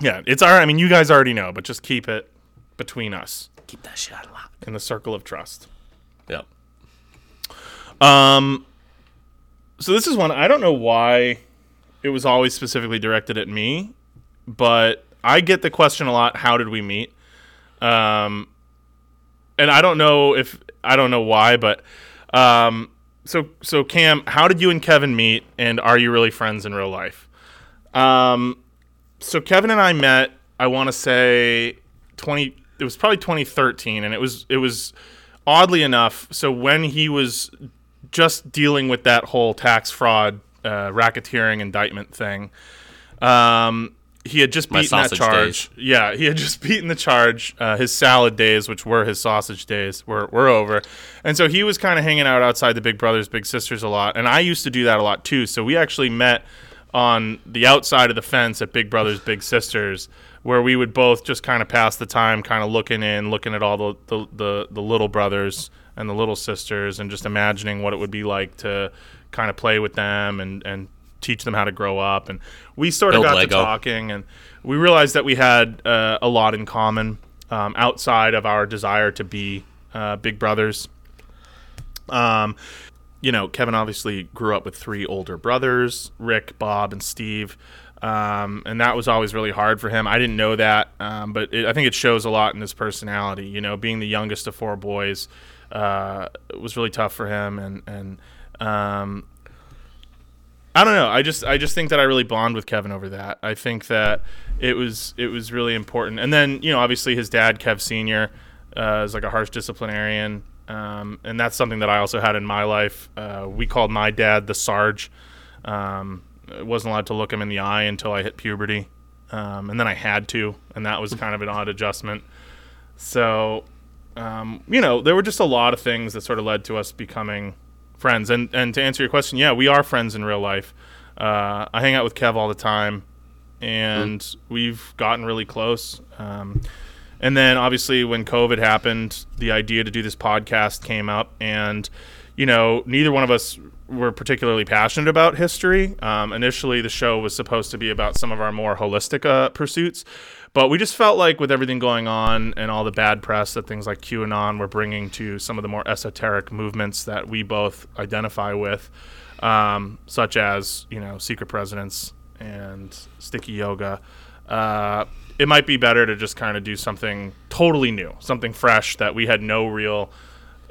yeah, it's all right. I mean, you guys already know, but just keep it between us Keep that shit out of lock. in the circle of trust. Yeah. Um, so this is one I don't know why it was always specifically directed at me, but I get the question a lot. How did we meet? Um, and I don't know if I don't know why, but um, so so Cam, how did you and Kevin meet, and are you really friends in real life? Um, so Kevin and I met. I want to say twenty. It was probably 2013, and it was it was oddly enough. So when he was just dealing with that whole tax fraud, uh, racketeering indictment thing, um, he had just beaten that charge. Yeah, he had just beaten the charge. Uh, his salad days, which were his sausage days, were, were over. And so he was kind of hanging out outside the Big Brothers, Big Sisters a lot. And I used to do that a lot too. So we actually met on the outside of the fence at Big Brothers, Big Sisters, where we would both just kind of pass the time, kind of looking in, looking at all the, the, the, the little brothers and the little sisters, and just imagining what it would be like to kind of play with them and, and teach them how to grow up. And we sort of Build got Lego. to talking, and we realized that we had uh, a lot in common um, outside of our desire to be uh, big brothers. Um, you know, Kevin obviously grew up with three older brothers Rick, Bob, and Steve. Um, and that was always really hard for him. I didn't know that, um, but it, I think it shows a lot in his personality. You know, being the youngest of four boys uh, was really tough for him, and and um, I don't know. I just I just think that I really bond with Kevin over that. I think that it was it was really important. And then you know, obviously his dad, Kev Senior, uh, is like a harsh disciplinarian, um, and that's something that I also had in my life. Uh, we called my dad the Sarge. Um, wasn't allowed to look him in the eye until I hit puberty, um, and then I had to, and that was kind of an odd adjustment. So, um, you know, there were just a lot of things that sort of led to us becoming friends. And and to answer your question, yeah, we are friends in real life. Uh, I hang out with Kev all the time, and we've gotten really close. Um, and then obviously when COVID happened, the idea to do this podcast came up, and you know, neither one of us were particularly passionate about history. Um, initially, the show was supposed to be about some of our more holistic uh, pursuits, but we just felt like with everything going on and all the bad press that things like QAnon were bringing to some of the more esoteric movements that we both identify with, um, such as you know secret presidents and sticky yoga. Uh, it might be better to just kind of do something totally new, something fresh that we had no real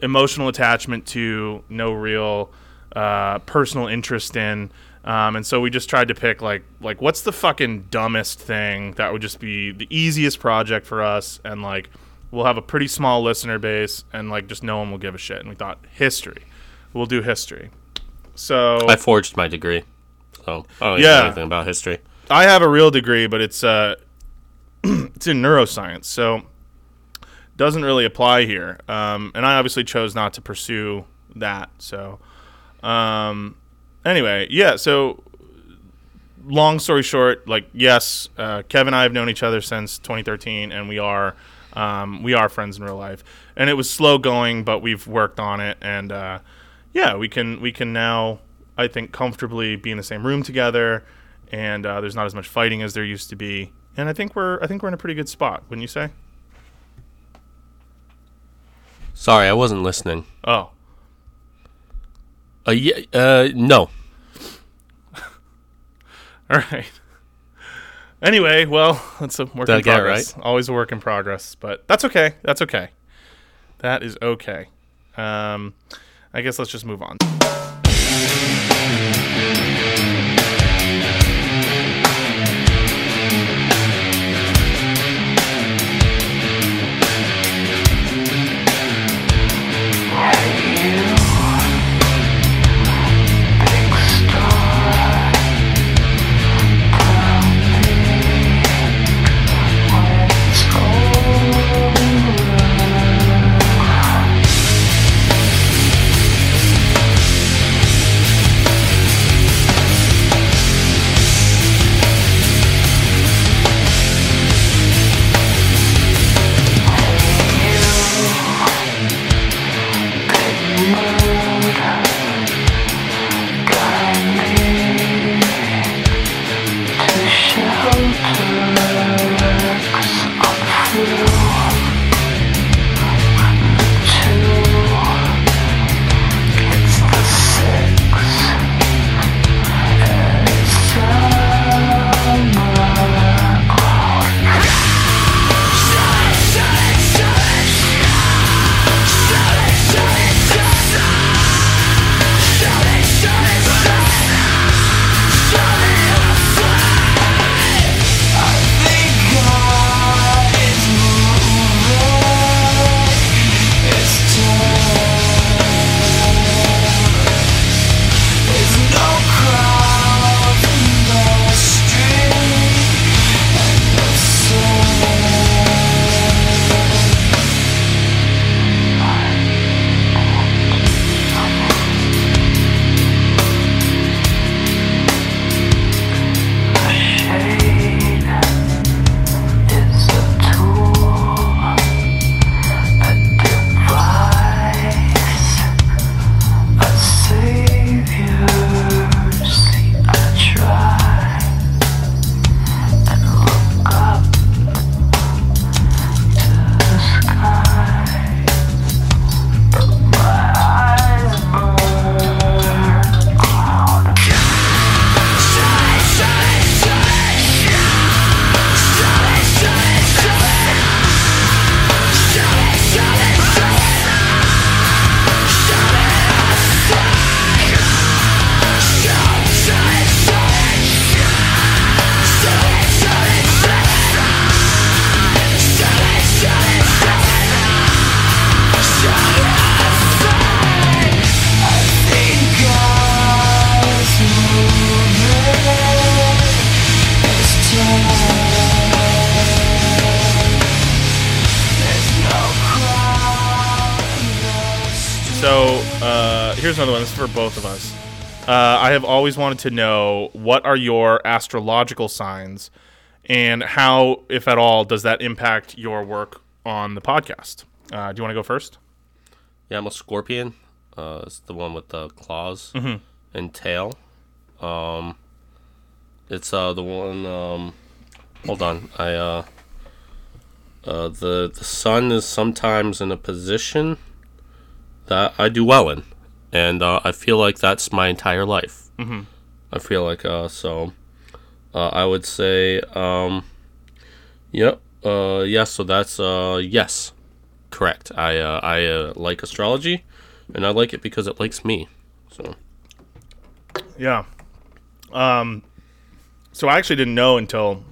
emotional attachment to, no real uh, personal interest in. Um, and so we just tried to pick like like what's the fucking dumbest thing that would just be the easiest project for us and like we'll have a pretty small listener base and like just no one will give a shit and we thought history we'll do history so I forged my degree, so I don't Yeah. know anything about history. I have a real degree, but it's uh, it's in neuroscience, so doesn't really apply here. Um, and I obviously chose not to pursue that. So, um, anyway, yeah. So, long story short, like yes, uh, Kevin and I have known each other since 2013, and we are um, we are friends in real life. And it was slow going, but we've worked on it, and uh, yeah, we can we can now I think comfortably be in the same room together, and uh, there's not as much fighting as there used to be. And I think we're I think we're in a pretty good spot, wouldn't you say? Sorry, I wasn't listening. Oh, Uh, yeah, uh, no. all right. Anyway, well, that's a work Did in progress. Always a work in progress, but that's okay. That's okay. That is okay. Um, I guess let's just move on. Have always wanted to know what are your astrological signs, and how, if at all, does that impact your work on the podcast? Uh, do you want to go first? Yeah, I'm a scorpion. Uh, it's the one with the claws Mm-hmm. and tail. Um, it's uh the one. Um, hold on, I uh. Uh, the the sun is sometimes in a position that I do well in, and uh, I feel like that's my entire life. Mm-hmm. I feel like uh, so. Uh, I would say, um, yep, uh, yes. So that's uh, yes, correct. I uh, I uh, like astrology, and I like it because it likes me. So Yeah. Um, so I actually didn't know until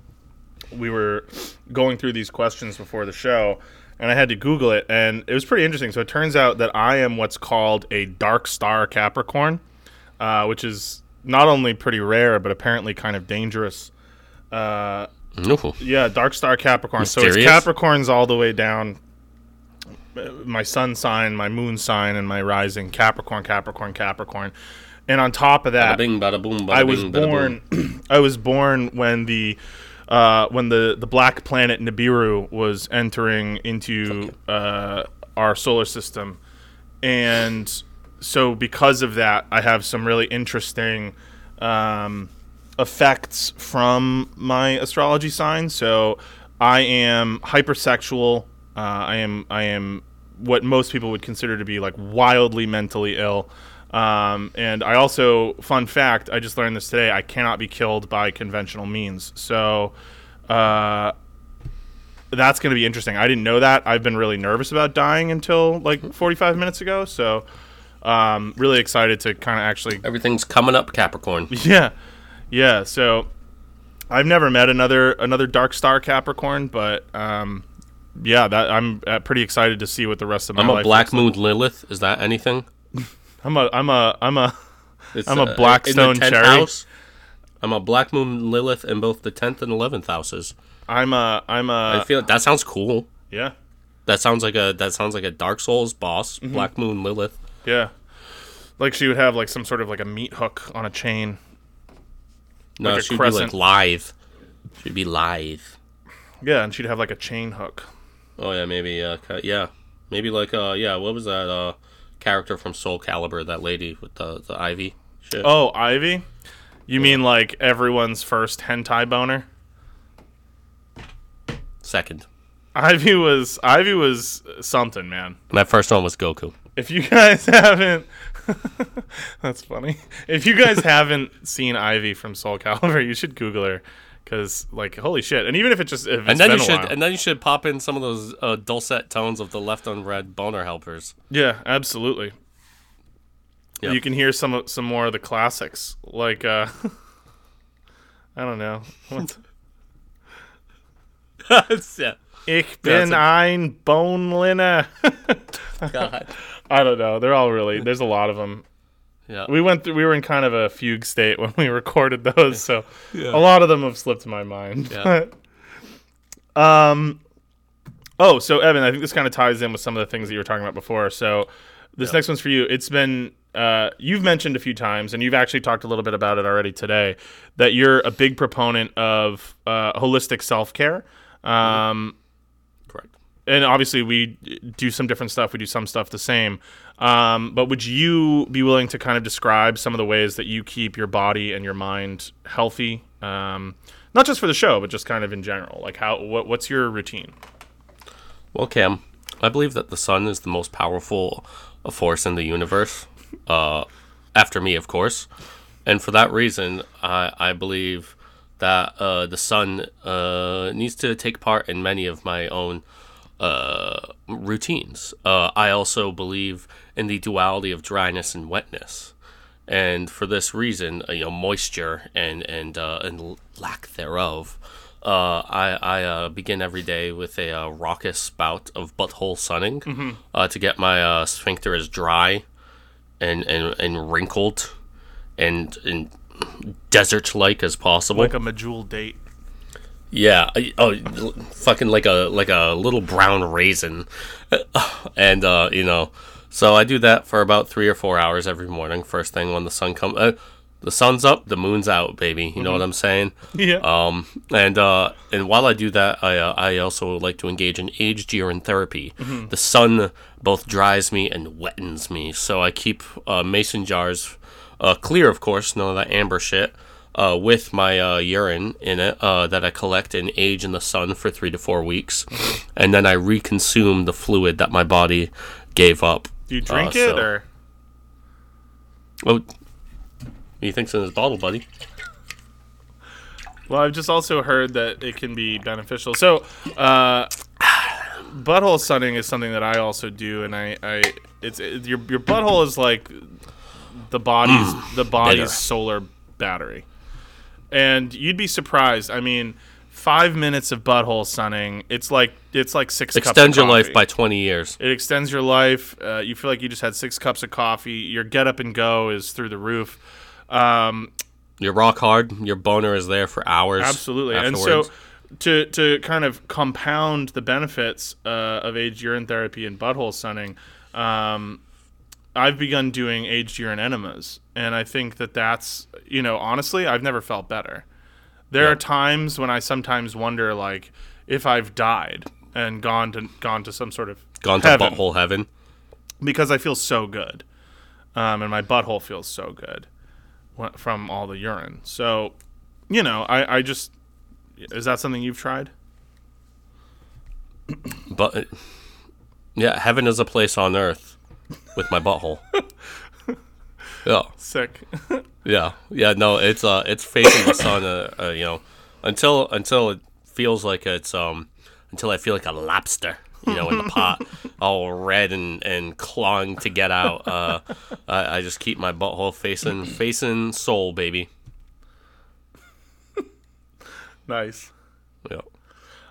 we were going through these questions before the show, and I had to Google it, and it was pretty interesting. So it turns out that I am what's called a dark star Capricorn, uh, which is not only pretty rare, but apparently kind of dangerous. Uh, Ooh. yeah, dark star Capricorn. So it's Capricorns all the way down. My sun sign, my moon sign, and my rising Capricorn, Capricorn, Capricorn. And on top of that, Bada bing, bada boom, bada I was bing, born. I was born when the uh, when the the black planet Nibiru was entering into uh, our solar system, and so because of that, I have some really interesting um, effects from my astrology sign. So I am hypersexual. Uh, I am I am what most people would consider to be like wildly mentally ill. Um, and I also, fun fact, I just learned this today. I cannot be killed by conventional means. So uh, that's going to be interesting. I didn't know that. I've been really nervous about dying until like 45 minutes ago. So um, really excited to kind of actually Everything's coming up, Capricorn. yeah, yeah. So I've never met another another dark star Capricorn, but um, yeah, that I'm uh, pretty excited to see what the rest of my I'm a Black looks like. Moon Lilith. Is that anything? I'm a I'm a I'm a I'm a uh, Blackstone cherry. House, I'm a Black Moon Lilith in both the tenth and eleventh houses. I'm a I'm I a feel that sounds cool. yeah That sounds like a that sounds like a Dark Souls boss. Mm-hmm. Black Moon Lilith. Yeah. Like she would have like some sort of like a meat hook on a chain. No, Like she'd crescent. be like lithe. She'd be lithe. Yeah, and she'd have like a chain hook. Oh yeah, maybe uh yeah. Maybe like uh yeah, what was that uh character from Soul Calibur, that lady with the the ivy shit. Oh, Ivy. You mean like everyone's first hentai boner? Second. Ivy was Ivy was something, man. My first one was Goku. If you guys haven't, that's funny. If you guys haven't seen Ivy from Soul Calibur, you should Google her, because like holy shit. And even if it just if it's And then you a should while. and then you should pop in some of those uh, dulcet tones of the left unread boner helpers. yeah, absolutely. Yep. You can hear some some more of the classics, like uh, I don't know. Yeah. ich bin it's a- ein Boneliner. God. I don't know. They're all really. There's a lot of them. Yeah. We went through. We were in kind of a fugue state when we recorded those, so a lot of them have slipped my mind. Yeah. um. Oh, so Evan, I think this kind of ties in with some of the things that you were talking about before. So this next one's for you. It's been uh, you've mentioned a few times, and you've actually talked a little bit about it already today. That you're a big proponent of uh, holistic self care. Um, Correct. And obviously we do some different stuff. We do some stuff the same. Um, but would you be willing to kind of describe some of the ways that you keep your body and your mind healthy? Um, not just for the show, but just kind of in general. Like how what, what's your routine? Well, Cam, I believe that the sun is the most powerful force in the universe, uh, after me, of course. And for that reason, I, I believe that uh, the sun uh, needs to take part in many of my own uh, routines. Uh, I also believe in the duality of dryness and wetness. And for this reason, uh, you know, moisture and and uh, and lack thereof, uh, I I uh, begin every day with a uh, raucous bout of butthole sunning uh, to get my uh, sphincter as dry and and, and wrinkled and and desert like as possible. Like a medjool date. Yeah. Oh, fucking like a like a little brown raisin, and uh, you know, So I do that for about three or four hours every morning. First thing when the sun comes, uh, the sun's up, the moon's out, baby. You know what I'm saying? Yeah. Um, and uh, and while I do that, I uh, I also like to engage in aged urine therapy. The sun both dries me and wettens me, so I keep uh, mason jars uh, clear, of course, none of that amber shit. Uh, with my uh, urine in it uh, that I collect and age in the sun for three to four weeks, and then I reconsume the fluid that my body gave up. Do you drink Uh, it or? Oh, he thinks in his bottle, buddy. Well, I've just also heard that it can be beneficial. So, uh, butthole sunning is something that I also do, and I, I it's it, your your butthole is like the body's the body's bitter. solar battery, and you'd be surprised. I mean, five minutes of butthole sunning, it's like it's like six. cups of Extend your life by 20 years. It extends your life. Uh, you feel like you just had six cups of coffee. Your get up and go is through the roof. Um, You're rock hard. Your boner is there for hours. Absolutely. And so to to kind of compound the benefits uh, of aged urine therapy and butthole sunning, um, I've begun doing aged urine enemas, and I think that that's you know honestly I've never felt better. There are times when I sometimes wonder like if I've died and gone to gone to some sort of gone to heaven butthole heaven. because I feel so good, um, and my butthole feels so good from all the urine. So, you know, I, I just is that something you've tried? But yeah, heaven is a place on earth with my butthole. yeah, Sick. yeah, yeah. No, it's uh, it's facing the sun. Uh, uh, you know, until until it feels like it's um, until I feel like a lobster. You know, in the pot, all red and, and clawing to get out. Uh, I, I just keep my butthole facing facing soul, baby. nice. Yeah.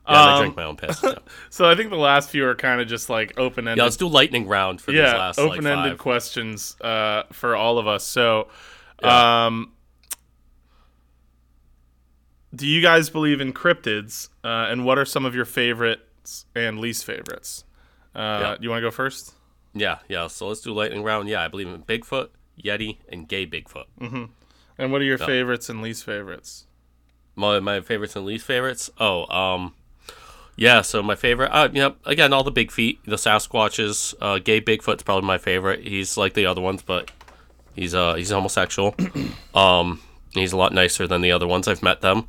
Yeah, I Um, drink my own piss. Yeah. So I think the last few are kind of just like open ended. yeah, let's do lightning round for these yeah, last open ended five. questions uh, for all of us. So, Yeah. um, do you guys believe in cryptids? Uh, and what are some of your favorites and least favorites? Uh. You want to go first? Yeah, yeah. So let's do lightning round. Yeah, I believe in Bigfoot, Yeti, and gay Bigfoot. And what are your favorites and least favorites? My my favorites and least favorites. Oh, um, yeah. So my favorite. Uh. Again, all the big feet, the Sasquatches. Uh, gay Bigfoot's probably my favorite. He's like the other ones, but he's uh he's homosexual. um, he's a lot nicer than the other ones. I've met them.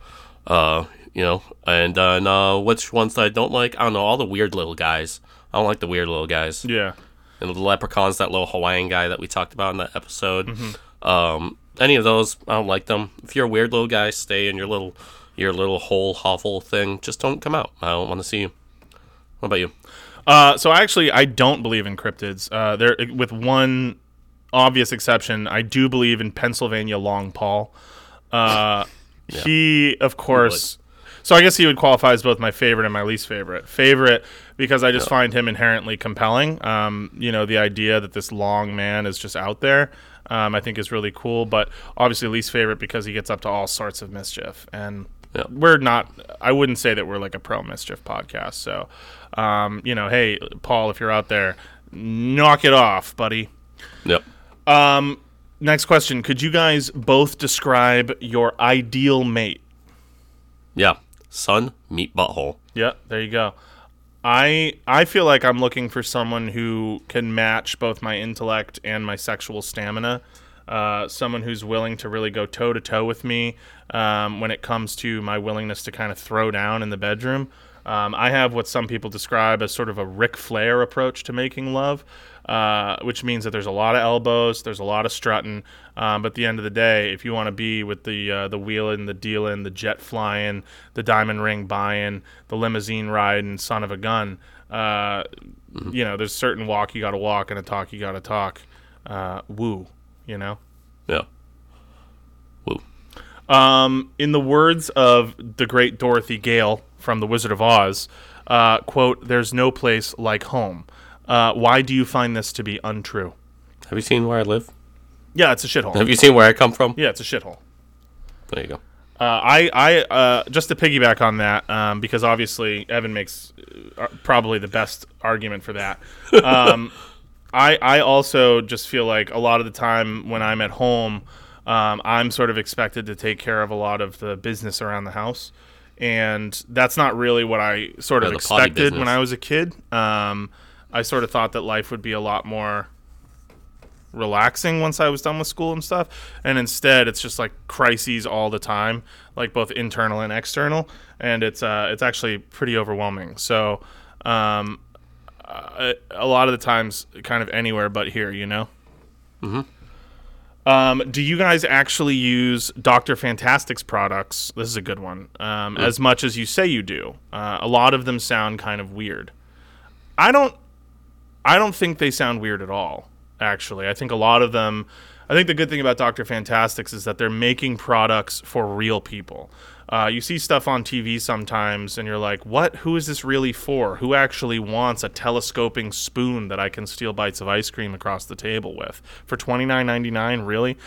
Uh, you know, and then uh, which ones that I don't like? I don't know. All the weird little guys. I don't like the weird little guys. Yeah. and the leprechauns, that little Hawaiian guy that we talked about in that episode. Um, any of those, I don't like them. If you're a weird little guy, stay in your little your little hole hovel thing. Just don't come out. I don't want to see you. What about you? Uh, so actually, I don't believe in cryptids. Uh, there, with one obvious exception, I do believe in Pennsylvania Long Paul. Uh, He, of course. So I guess he would qualify as both my favorite and my least favorite. Favorite because I just find him inherently compelling. Um, you know, the idea that this long man is just out there, um, I think is really cool. But obviously, least favorite because he gets up to all sorts of mischief, and Yeah. we're not. I wouldn't say that we're like a pro mischief podcast. So, um, you know, hey, Paul, if you're out there, knock it off, buddy. Yep. Um, next question: Could you guys both describe your ideal mate? Yeah. Sun, meat, butthole. Yeah, there you go. I I feel like I'm looking for someone who can match both my intellect and my sexual stamina. Uh, someone who's willing to really go toe to toe with me um, when it comes to my willingness to kind of throw down in the bedroom. Um, I have what some people describe as sort of a Ric Flair approach to making love, uh, which means that there's a lot of elbows, there's a lot of strutting. Um, but at the end of the day, if you want to be with the uh, the wheeling, the dealing, the jet flying, the diamond ring buying, the limousine riding, son of a gun, uh, you know, there's certain walk you got to walk and a talk you got to talk. Uh, woo, you know. Yeah. Woo. Um, in the words of the great Dorothy Gale from The Wizard of Oz, uh, quote, "There's no place like home." Uh, why do you find this to be untrue? Have you seen where I live? Yeah, it's a shithole. Have you seen where I come from? Yeah, it's a shithole. There you go. Uh, I, I, uh, just to piggyback on that, um, because obviously Evan makes uh, probably the best argument for that. Um, I I also just feel like a lot of the time when I'm at home, um, I'm sort of expected to take care of a lot of the business around the house, and that's not really what I sort of Yeah, expected when. I was a kid. Um, I sort of thought that life would be a lot more relaxing once I was done with school and stuff. And instead, it's just like crises all the time, like both internal and external, and it's uh, it's actually pretty overwhelming. So, um, uh, a lot of the times, kind of anywhere but here, you know. Um, do you guys actually use Doctor Fantastic's products? This is a good one. Um, As much as you say you do, uh, a lot of them sound kind of weird. I don't. I don't think they sound weird at all. Actually, I think a lot of them. I think the good thing about Doctor Fantastics is that they're making products for real people. Uh, you see stuff on TV sometimes, and you're like, "What? Who is this really for? Who actually wants a telescoping spoon that I can steal bites of ice cream across the table with for twenty nine ninety nine? Really?"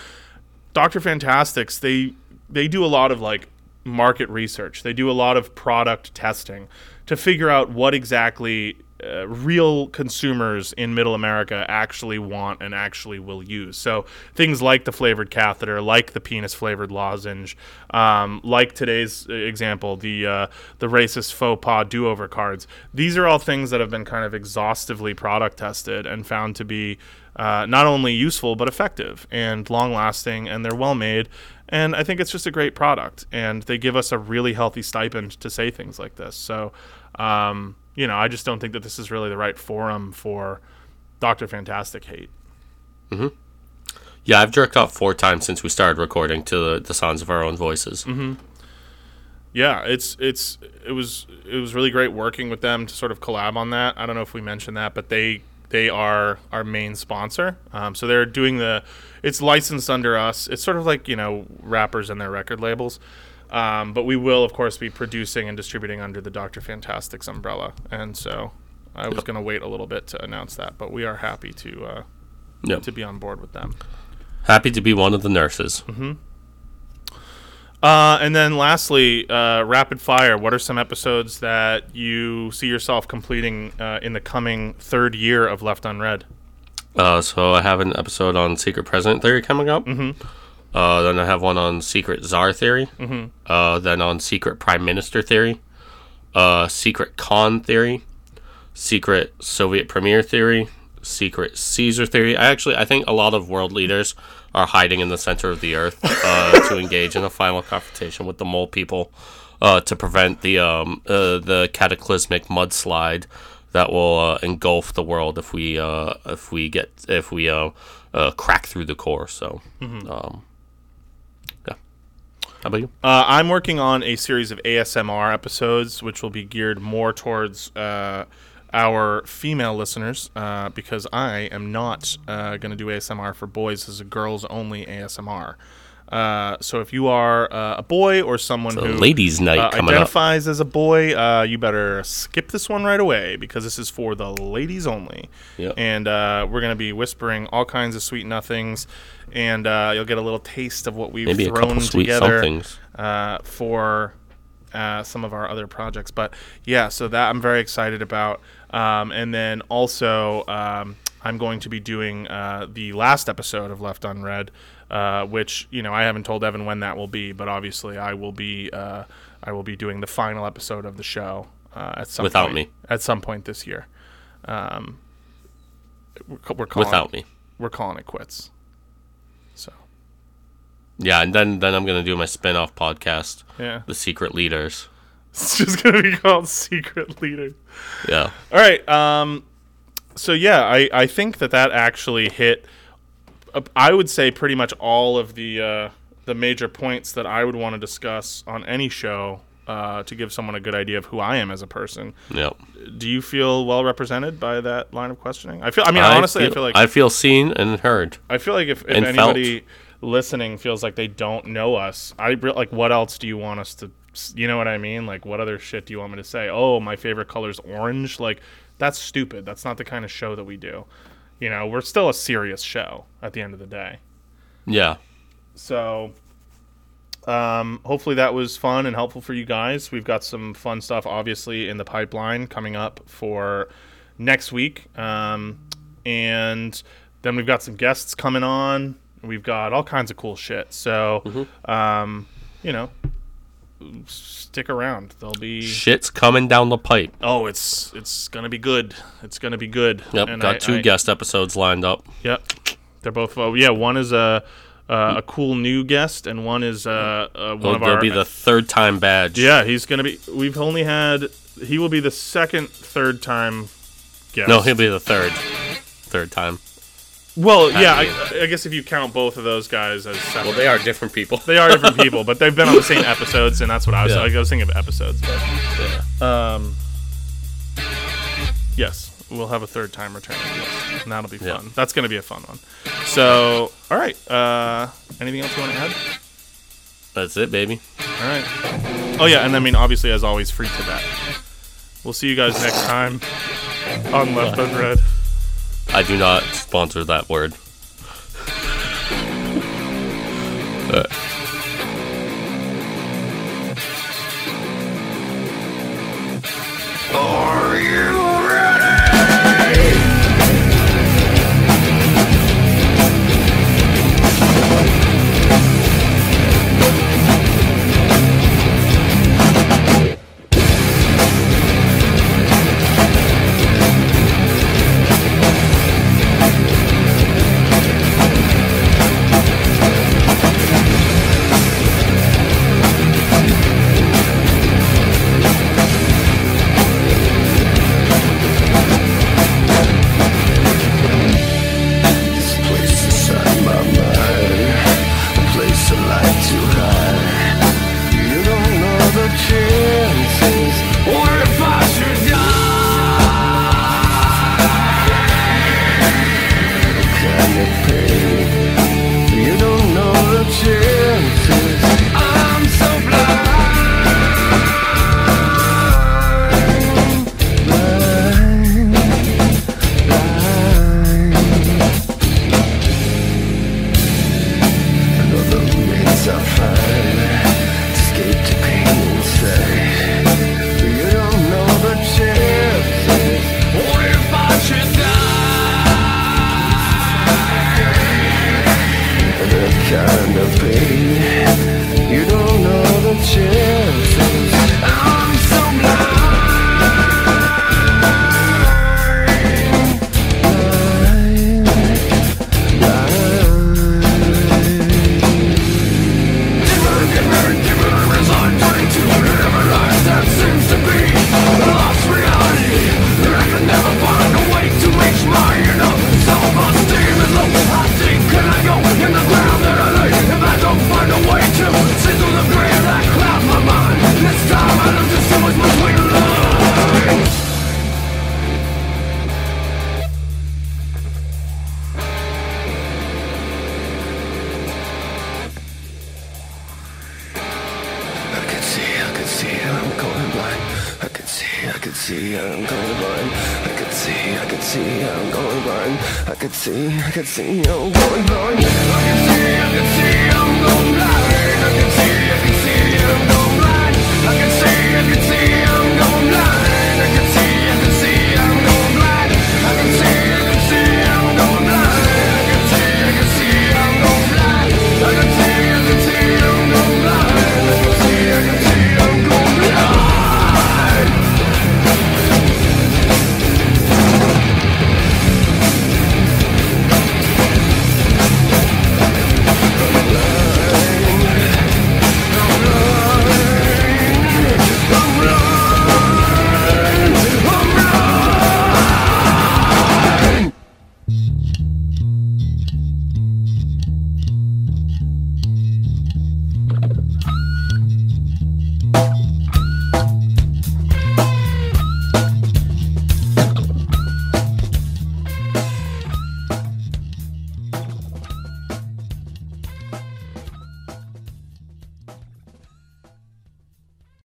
Doctor Fantastics they they do a lot of like market research. They do a lot of product testing to figure out what exactly uh, real consumers in Middle America actually want and actually will use. So things like the flavored catheter, like the penis flavored lozenge, um, like today's example, the uh, the racist faux pas do over cards. These are all things that have been kind of exhaustively product tested and found to be uh, not only useful but effective and long lasting, and they're well made. And I think it's just a great product, and they give us a really healthy stipend to say things like this. So, um, you know, I just don't think that this is really the right forum for Doctor Fantastic hate. Yeah, I've jerked off four times since we started recording to the, the sounds of our own voices. Yeah, it's it's it was it was really great working with them to sort of collab on that. I don't know if we mentioned that, but they they are our main sponsor. Um, so they're doing the it's licensed under us. It's sort of like you know rappers and their record labels. Um, but we will of course be producing and distributing under the Doctor Fantastics umbrella. And so I was going to wait a little bit to announce that, but we are happy to uh, Yep. to be on board with them. Happy to be one of the nurses. Uh, and then lastly, uh, rapid fire. What are some episodes that you see yourself completing uh, in the coming third year of Left Unread? Uh, so I have an episode on secret president theory coming up. Mm-hmm. Uh, then I have one on secret czar theory. Mm-hmm. Uh, then on secret prime minister theory. Uh, secret Khan theory. Secret Soviet premier theory. Secret Caesar theory. I actually I think a lot of world leaders are hiding in the center of the earth uh, to engage in a final confrontation with the mole people uh, to prevent the um, uh, the cataclysmic mudslide that will uh, engulf the world if we uh, if we get if we uh, uh, crack through the core. So, um, yeah. How about you? Uh, I'm working on a series of ASMR episodes, which will be geared more towards uh, our female listeners, uh, because I am not uh, going to do ASMR for boys. This is a girls only ASMR. Uh, so if you are uh, a boy or someone who ladies' night uh, coming up. identifies as a boy, uh, you better skip this one right away because this is for the ladies only. Yep. And uh, we're going to be whispering all kinds of sweet nothings, and uh, you'll get a little taste of what we've Maybe thrown together uh, for uh, some of our other projects. But yeah, so that I'm very excited about. Um, and then also, um, I'm going to be doing uh, the last episode of Left Unread, uh, which you know I haven't told Evan when that will be, but obviously I will be uh, I will be doing the final episode of the show uh, at some Without point, me. at some point this year. Um, we're, we're calling Without me. we're calling it quits. So Yeah, and then then I'm gonna do my spin-off podcast, yeah, The Secret Leaders. it's just gonna be called Secret Leader. Yeah. All right. Um, so yeah, I, I think that that actually hit. Uh, I would say pretty much all of the uh, the major points that I would want to discuss on any show uh, to give someone a good idea of who I am as a person. Yep. Do you feel well represented by that line of questioning? I feel. I mean, honestly, I feel like I feel seen and heard. I feel like if, if anybody listening feels like they don't know us, I re- like what else do you want us to you know what I mean? Like what other shit do you want me to say? Oh, my favorite color's orange. Like that's stupid. That's not the kind of show that we do. You know, we're still a serious show at the end of the day. Yeah. So um, hopefully that was fun and helpful for you guys. We've got some fun stuff obviously in the pipeline coming up for next week. Um, and then we've got some guests coming on. We've got all kinds of cool shit. So, um, you know, stick around. There'll be Shit's coming down the pipe. oh, it's it's gonna be good. It's gonna be good. Yep, And got I- two I- guest episodes lined up. Yep, they're both. Oh, yeah, one is a uh, a cool new guest, and one is uh, uh, one Well, of there'll be the third time badge. yeah, he's gonna be. We've only had. He will be the second, third time guest. No, he'll be the third. Third time. Well, yeah, I, I guess if you count both of those guys as separate. Well, they are different people. They are different people, but they've been on the same episodes, and that's what I was. Yeah. I was thinking of episodes, but Yeah. um, yes, we'll have a third time return, and that'll be Yeah. fun. That's going to be a fun one. So, all right. Uh, anything else you want to add? That's it, baby. All right. Oh yeah, and I mean, obviously, as always, free to Tibet. We'll see you guys next time on Left Unread. I do not sponsor that word. see,